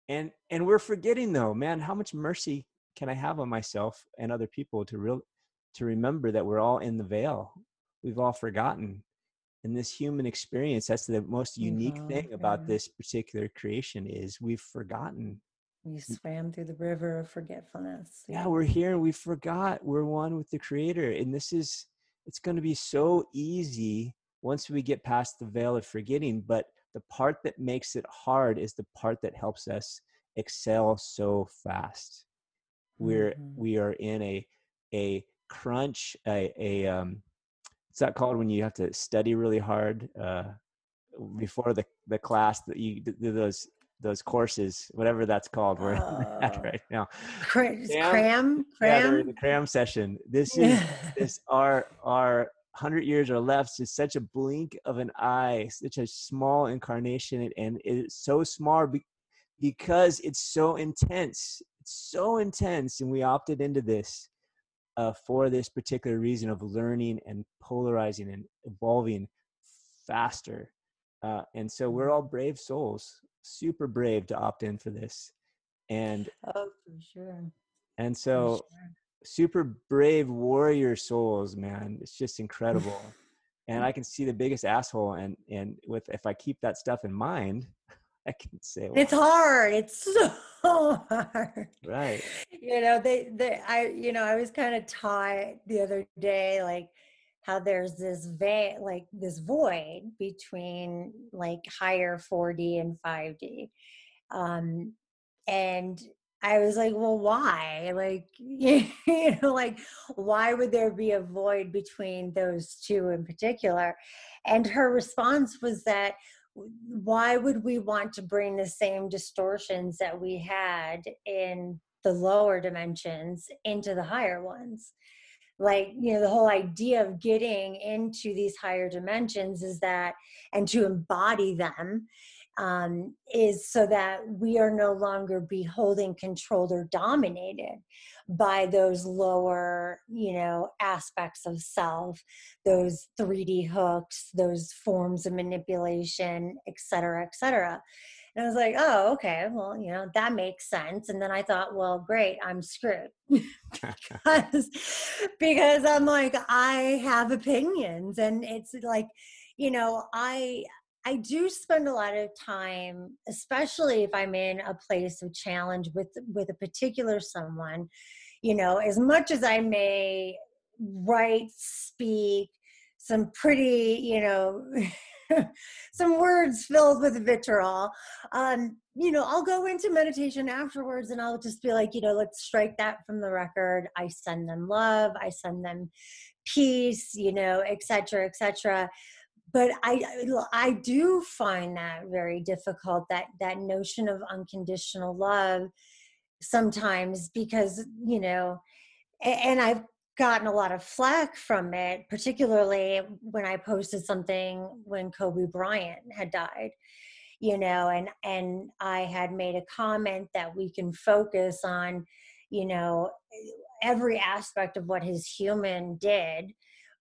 And and we're forgetting though, man, how much mercy can I have on myself and other people to real to remember that we're all in the veil. We've all forgotten. In this human experience, that's the most unique mm-hmm, thing about this particular creation is we've forgotten we swam through the river of forgetfulness. Yeah, we're here and we forgot we're one with the creator. And this is, it's going to be so easy once we get past the veil of forgetting. But the part that makes it hard is the part that helps us excel so fast. We're, mm-hmm. we are in a, a crunch, a, a, um, it's not called when you have to study really hard, uh, before the, the class that you do those those courses, whatever that's called. We're uh, that oh. right now. Cram, cram, cram. Yeah, the cram session. This is <laughs> this our our hundred years or left is such a blink of an eye, such a small incarnation, and it's so small because it's so intense. It's so intense, and we opted into this uh, for this particular reason of learning and polarizing and evolving faster. Uh, and so we're mm. all brave souls super brave to opt in for this and oh for sure and so sure. super brave warrior souls man it's just incredible <laughs> and i can see the biggest asshole and and with if i keep that stuff in mind i can say it's hard it's so <laughs> hard right you know they they i you know i was kind of taught the other day like how there's this va- like this void between like higher 4D and 5D. Um, and I was like, well, why? Like, <laughs> you know, like, why would there be a void between those two in particular? And her response was that why would we want to bring the same distortions that we had in the lower dimensions into the higher ones? Like, you know, the whole idea of getting into these higher dimensions is that, and to embody them um, is so that we are no longer beholding, controlled, or dominated by those lower, you know, aspects of self, those 3D hooks, those forms of manipulation, et cetera, et cetera. And I was like, oh, okay, well, you know, that makes sense. And then I thought, well, great, I'm screwed. <laughs> because, because I'm like, I have opinions. And it's like, you know, I I do spend a lot of time, especially if I'm in a place of challenge with with a particular someone, you know, as much as I may write, speak some pretty, you know, <laughs> some words filled with vitriol, um, you know, I'll go into meditation afterwards and I'll just be like, you know, let's strike that from the record. I send them love, I send them peace, you know, et cetera, et cetera but I I do find that very difficult that that notion of unconditional love sometimes because you know and I've gotten a lot of flack from it particularly when I posted something when Kobe Bryant had died you know and and I had made a comment that we can focus on you know every aspect of what his human did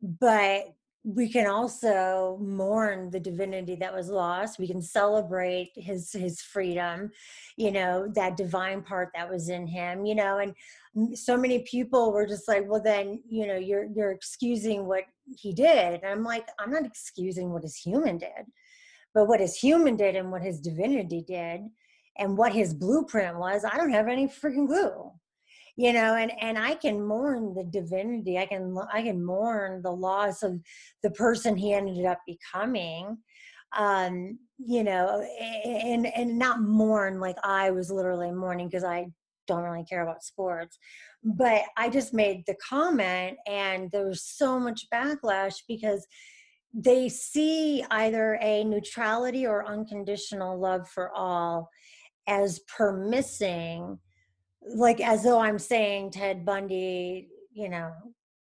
but we can also mourn the divinity that was lost. We can celebrate his his freedom you know that divine part that was in him you know and so many people were just like well then you know you're you're excusing what he did. And i'm like i'm not excusing what his human did but what his human did and what his divinity did and what his blueprint was i don't have any freaking clue you know and and i can mourn the divinity i can i can mourn the loss of the person he ended up becoming um you know and and not mourn like i was literally mourning because i don't really care about sports but i just made the comment and there was so much backlash because they see either a neutrality or unconditional love for all as permissing like as though I'm saying Ted Bundy, you know,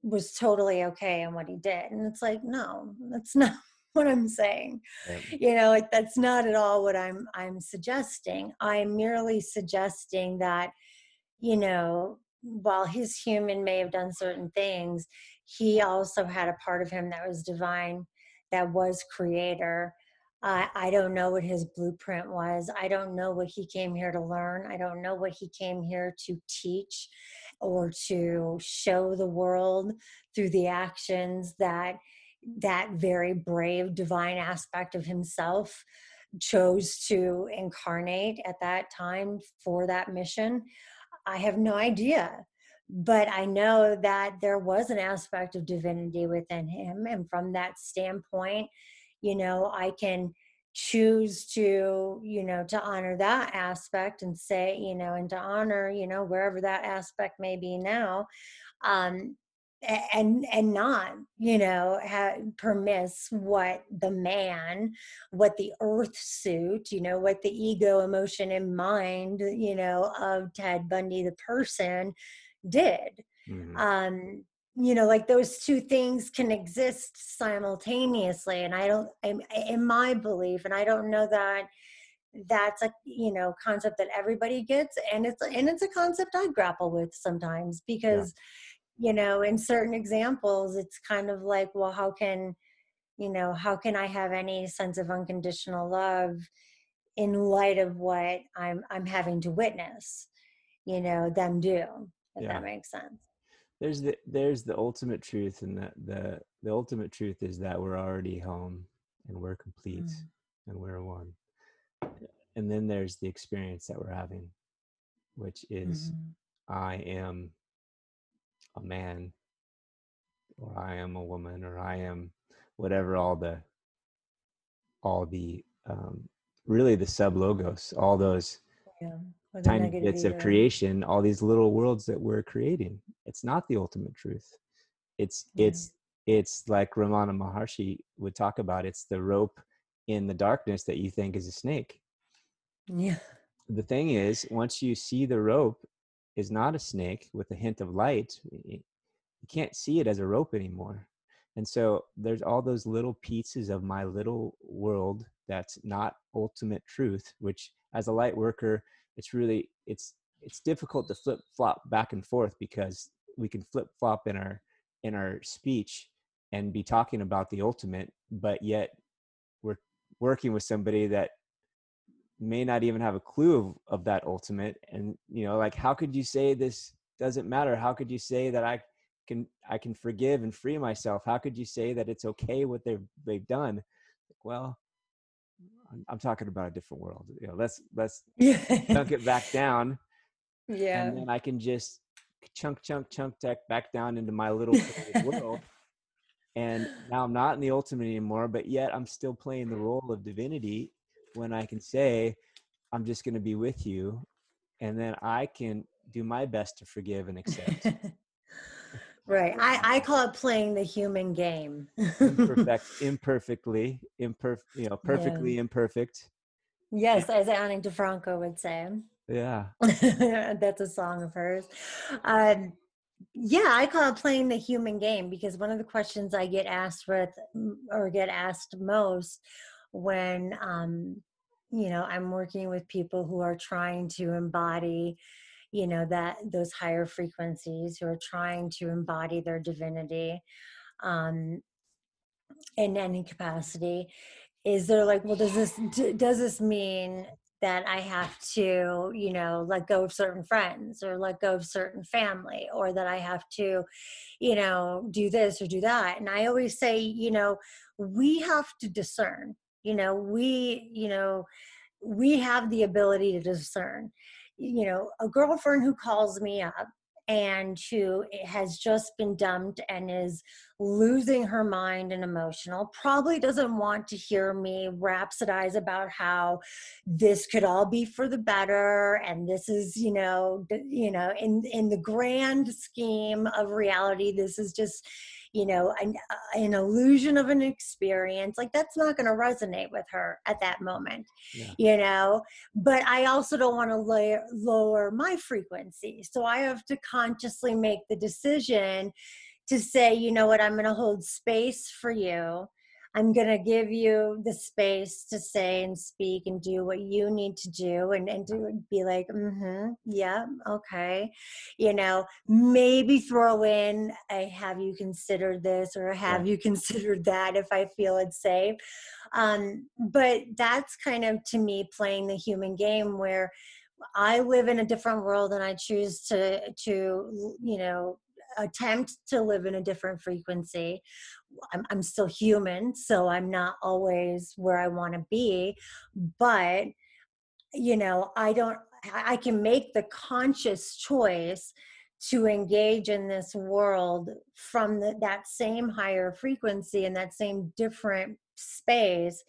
was totally okay in what he did. And it's like, no, that's <laughs> not what I'm saying. You know, like that's not at all what I'm I'm suggesting. I'm merely suggesting that, you know, while his human may have done certain things, he also had a part of him that was divine, that was creator, uh, I don't know what his blueprint was. I don't know what he came here to learn. I don't know what he came here to teach or to show the world through the actions that that very brave divine aspect of himself chose to incarnate at that time for that mission. I have no idea. But I know that there was an aspect of divinity within him. And from that standpoint, you know i can choose to you know to honor that aspect and say you know and to honor you know wherever that aspect may be now um and and not you know ha- permiss what the man what the earth suit you know what the ego emotion and mind you know of ted bundy the person did mm-hmm. um you know like those two things can exist simultaneously and i don't I'm, in my belief and i don't know that that's a you know concept that everybody gets and it's and it's a concept i grapple with sometimes because yeah. you know in certain examples it's kind of like well how can you know how can i have any sense of unconditional love in light of what i'm i'm having to witness you know them do if yeah. that makes sense there's the there's the ultimate truth and that the the ultimate truth is that we're already home and we're complete mm. and we're one and then there's the experience that we're having which is mm-hmm. i am a man or i am a woman or i am whatever all the all the um really the sub logos all those yeah. Tiny bits of creation all these little worlds that we're creating it's not the ultimate truth it's Yeah. it's it's like ramana maharshi would talk about it's the rope in the darkness that you think is a snake Yeah. the thing is once you see the rope is not a snake with a hint of light you can't see it as a rope anymore and so there's all those little pieces of my little world that's not ultimate truth which as a light worker it's really it's it's difficult to flip flop back and forth because we can flip flop in our in our speech and be talking about the ultimate but yet we're working with somebody that may not even have a clue of, of that ultimate. And you know like how could you say this doesn't matter? How could you say that i can i can forgive and free myself? How could you say that it's okay what they've they've done? Well i'm, talking about a different world you know let's let's chunk it back <laughs> down yeah. and then i can just chunk chunk chunk tech back down into my little world and now i'm not in the ultimate anymore but yet i'm still playing the role of divinity when i can say i'm just going to be with you and then i can do my best to forgive and accept <laughs> right. I, I call it playing the human game. imperfect <laughs> imperfectly imperf you know perfectly imperfect yes, as Ani DiFranco would say. yeah <laughs> That's a song of hers. Um, yeah, I call it playing the human game because one of the questions I get asked with or get asked most when um, you know I'm working with people who are trying to embody you know that those higher frequencies who are trying to embody their divinity um, in any capacity is there like well does this does this mean that i have to you know let go of certain friends or let go of certain family or that i have to you know do this or do that? And i always say you know we have to discern you know we you know we have the ability to discern you know a girlfriend who calls me up and who has just been dumped and is losing her mind and emotional probably doesn't want to hear me rhapsodize about how this could all be for the better and this is you know you know in in the grand scheme of reality this is just you know an, uh, an illusion of an experience like that's not going to resonate with her at that moment Yeah. you know but i also don't want to lower, lower my frequency so i have to consciously make the decision to say you know what i'm going to hold space for you i'm going to give you the space to say and speak and do what you need to do and, and to be like mm-hmm yeah okay you know maybe throw in a have you considered this or have Right. you <laughs> considered that if i feel it's safe um, but that's kind of to me playing the human game where i live in a different world and i choose to to you know attempt to live in a different frequency. I'm, I'm still human so i'm not always where i want to be but you know i don't i can make the conscious choice to engage in this world from the, that same higher frequency and that same different space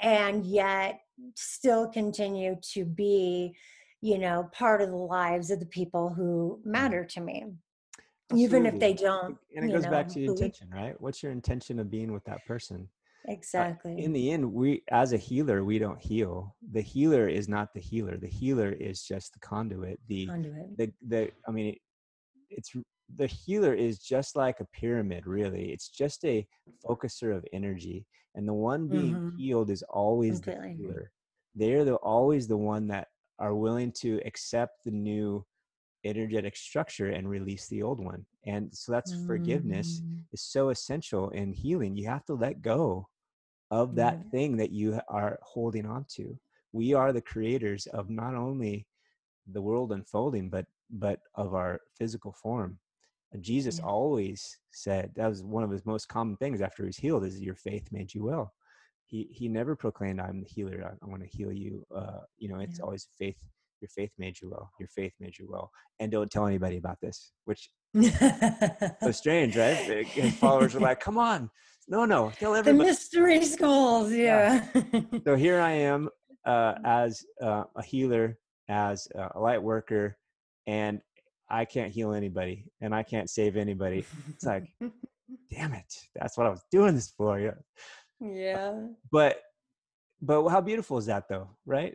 and yet still continue to be you know part of the lives of the people who matter to me even if they don't and it goes back to your intention right? What's your intention of being with that person? Uh, exactly. in the end we as a healer we don't heal. The healer is not the healer. The healer is just the conduit. The conduit. the the i mean it, it's the healer is just like a pyramid really. It's just a focuser of energy and the one being Mhm. healed is always the Completely agree. healer. They're the always the one that are willing to accept the new energetic structure and release the old one and so that's forgiveness Mhm. is so essential in healing you have to let go of that Yeah. thing that you are holding on to we are the creators of not only the world unfolding but but of our physical form And jesus Yeah. always said that was one of his most common things after he was healed is your faith made you well he he never proclaimed i'm the healer i, I want to heal you uh you know it's Yeah. always faith your faith made you well your faith made you well and don't tell anybody about this which <laughs> so strange right his followers are like come on no no tell everybody. the mystery schools Yeah. yeah so here I am uh, <laughs> as uh, a healer as a light worker and I can't heal anybody and I can't save anybody. It's like, damn it, that's what I was doing this for. Yeah. Yeah. But but how beautiful is that though, right?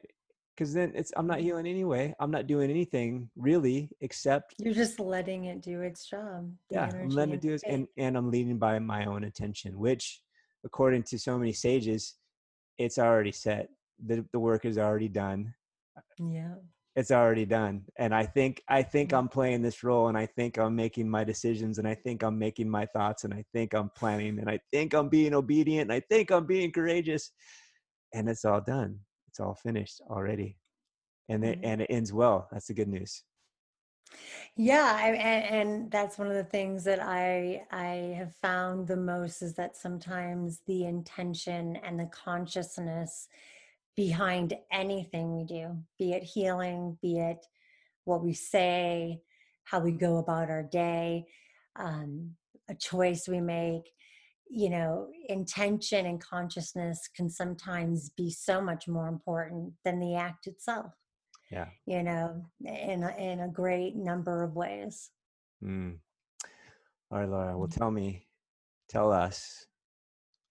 Because then it's I'm not mm-hmm. healing anyway. I'm not doing anything really except you're just letting it do its job. Yeah, I'm letting it do it, and and I'm leading by my own attention, which, according to so many sages, it's already set. the The work is already done. Yeah it's already done and i think i think mm. i'm playing this role and i think i'm making my decisions and i think i'm making my thoughts and i think i'm planning and i think i'm being obedient and i think i'm being courageous and it's all done it's all finished already and it, and it ends well that's the good news yeah I, and, and that's one of the things that i i have found the most is that sometimes the intention and the consciousness behind anything we do, be it healing, be it what we say, how we go about our day, um, a choice we make. You know, intention and consciousness can sometimes be so much more important than the act itself. Yeah. You know, in a, in a great number of ways. Mm. All right, Laura. Well, tell me, tell us,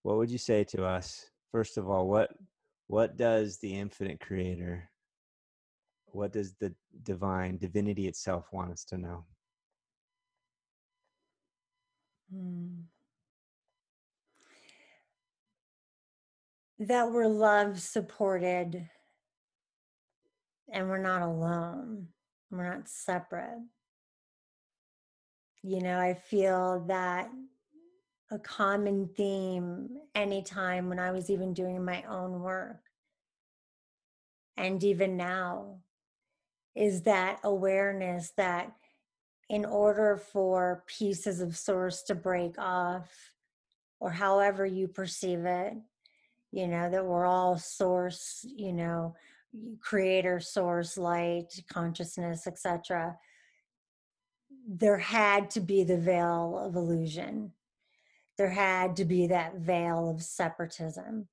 what would you say to us? First of all, what what does the infinite creator what does the divine divinity itself want us to know hmm. That we're loved supported and we're not alone we're not separate you know i feel that a common theme anytime when I was even doing my own work. And even now, is that awareness that in order for pieces of source to break off, or however you perceive it, you know, that we're all source, you know, creator, source, light, consciousness, etc. There had to be the veil of illusion there had to be that veil of separatism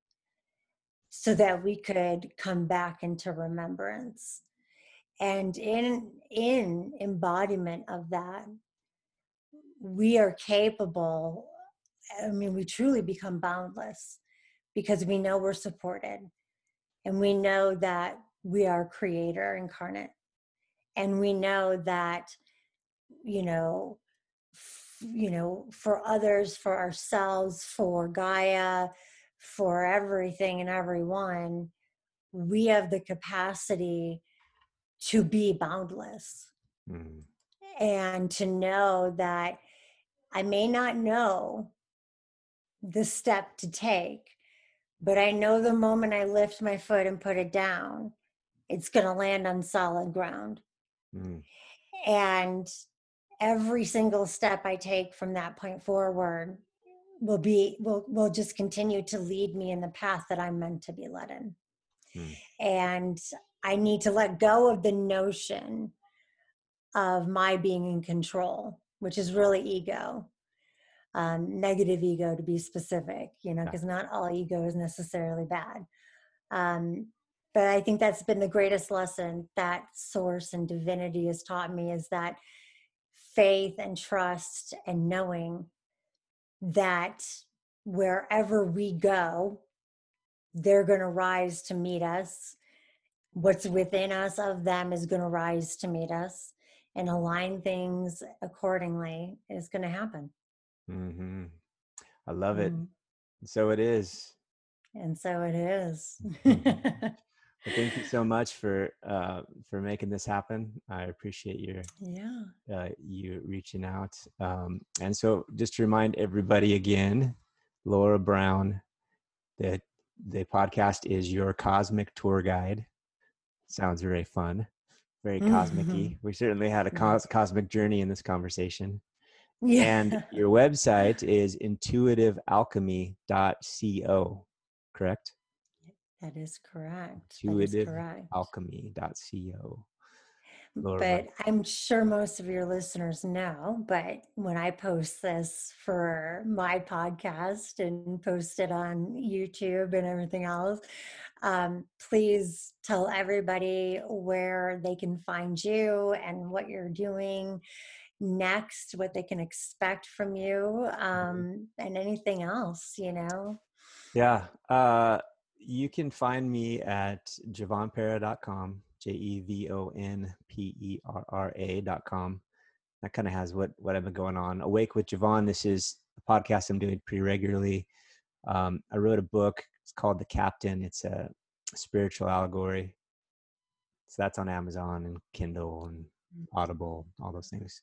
so that we could come back into remembrance and in in embodiment of that we are capable i mean we truly become boundless because we know we're supported and we know that we are creator incarnate and we know that you know you know, for others, for ourselves, for Gaia, for everything and everyone, we have the capacity to be boundless mm. and to know that I may not know the step to take, but I know the moment I lift my foot and put it down, it's going to land on solid ground. Mm. And every single step I take from that point forward will be will will just continue to lead me in the path that I'm meant to be led in. Hmm. And I need to let go of the notion of my being in control, which is really ego. Um, negative ego to be specific, you know, because not all ego is necessarily bad. Um, but I think that's been the greatest lesson that source and divinity has taught me is that faith and trust and knowing that wherever we go, they're going to rise to meet us. What's within us of them is going to rise to meet us and align things accordingly is going to happen. Mm-hmm. I love it. Mm-hmm. So it is. And so it is. Mm-hmm. <laughs> Well, thank you so much for uh, for making this happen. I appreciate your yeah uh, you reaching out. Um, and so, just to remind everybody again, Laura Brown, the the podcast is your cosmic tour guide. Sounds very fun, very cosmic mm-hmm. We certainly had a cos- cosmic journey in this conversation. Yeah. And <laughs> your website is intuitivealchemy.co, correct? That is correct. Intuitivealchemy.co. Lower but. I'm sure most of your listeners know. But when I post this for my podcast and post it on YouTube and everything else, um, please tell everybody where they can find you and what you're doing next, what they can expect from you, Mhm. um, and anything else, you know. Yeah. Uh, you can find me at jevonperra.com, J E V O N P E R R A.com. That kind of has what, what I've been going on. Awake with Jevon. This is a podcast I'm doing pretty regularly. Um, I wrote a book. It's called The Captain. It's a spiritual allegory. So that's on Amazon and Kindle and Audible, all those things.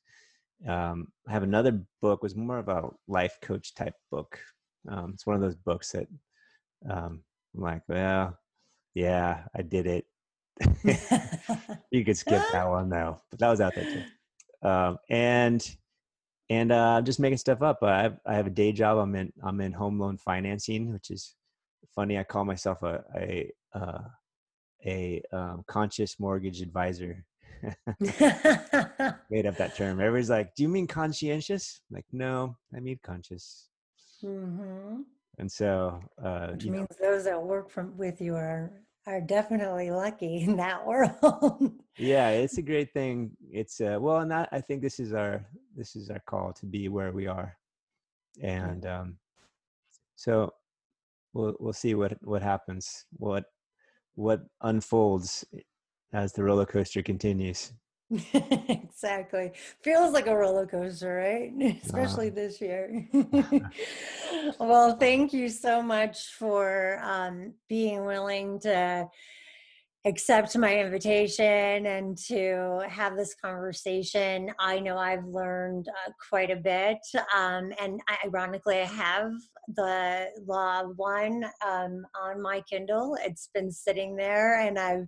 Um, I have another book was more of a life coach type book. Um, it's one of those books that um, I'm like, well, yeah, I did it. <laughs> you could skip <laughs> that one though, but that was out there too. Um, and and uh, I'm just making stuff up. I have I have a day job. I'm in I'm in home loan financing, which is funny. I call myself a a uh, a um, conscious mortgage advisor. <laughs> Made up that term. Everybody's like, "Do you mean conscientious?" I'm like, no, I mean conscious. hmm And so, uh, Which you know, means those that work from with you are are definitely lucky in that <laughs> world. yeah, it's a great thing. It's uh, well, and that I think this is our this is our call to be where we are, and um, so we'll we'll see what what happens, what what unfolds as the roller coaster continues. <laughs> exactly. Feels like a roller coaster, right? <laughs> Especially Uh, this year. <laughs> well, thank you so much for um, being willing to accept my invitation and to have this conversation. I know I've learned uh, quite a bit. Um, and I, ironically, I have the Law One um, on my Kindle. It's been sitting there, and I've,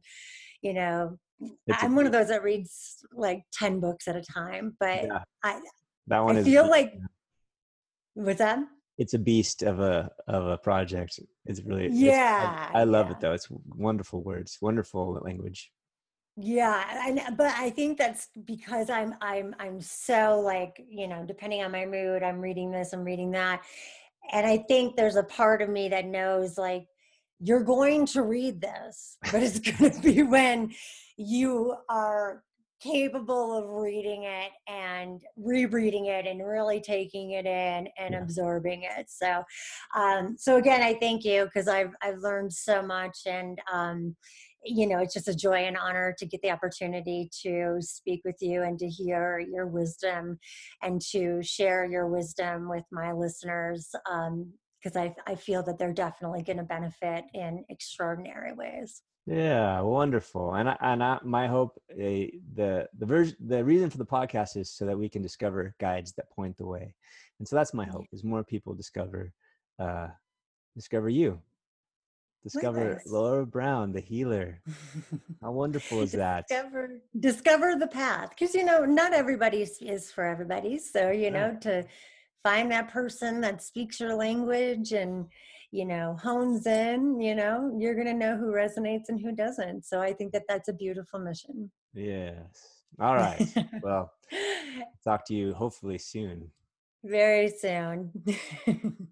you know, It's I'm one of those that reads like 10 books at a time, but Yeah, I, that one I is. feel like, what's that? It's a beast of a of a project. It's really. It's, Yeah. I, I love yeah. it though. It's wonderful words, wonderful language. Yeah, and uh, but I think that's because I'm I'm I'm so like, you know, depending on my mood, I'm reading this, I'm reading that. And I think there's a part of me that knows like you're going to read this, but it's going <laughs> to be when you are capable of reading it and rereading it and really taking it in and Yeah. absorbing it. So um so again, I thank you because I've I've learned so much and um you know, it's just a joy and honor to get the opportunity to speak with you and to hear your wisdom and to share your wisdom with my listeners. Um, because I, I feel that they're definitely going to benefit in extraordinary ways. Yeah, wonderful. And I, and I, my hope, uh, the the version, the reason for the podcast is so that we can discover guides that point the way. And so that's my hope: is more people discover, uh, discover you, discover Laura Brown, the healer. <laughs> How wonderful is that? discover discover the path because you know not everybody is- for everybody so you Yeah. know to find that person that speaks your language and you know hones in you know you're going to know who resonates and who doesn't so i think that that's a beautiful mission Yes. All right. Well, <laughs> talk to you hopefully soon. very soon <laughs>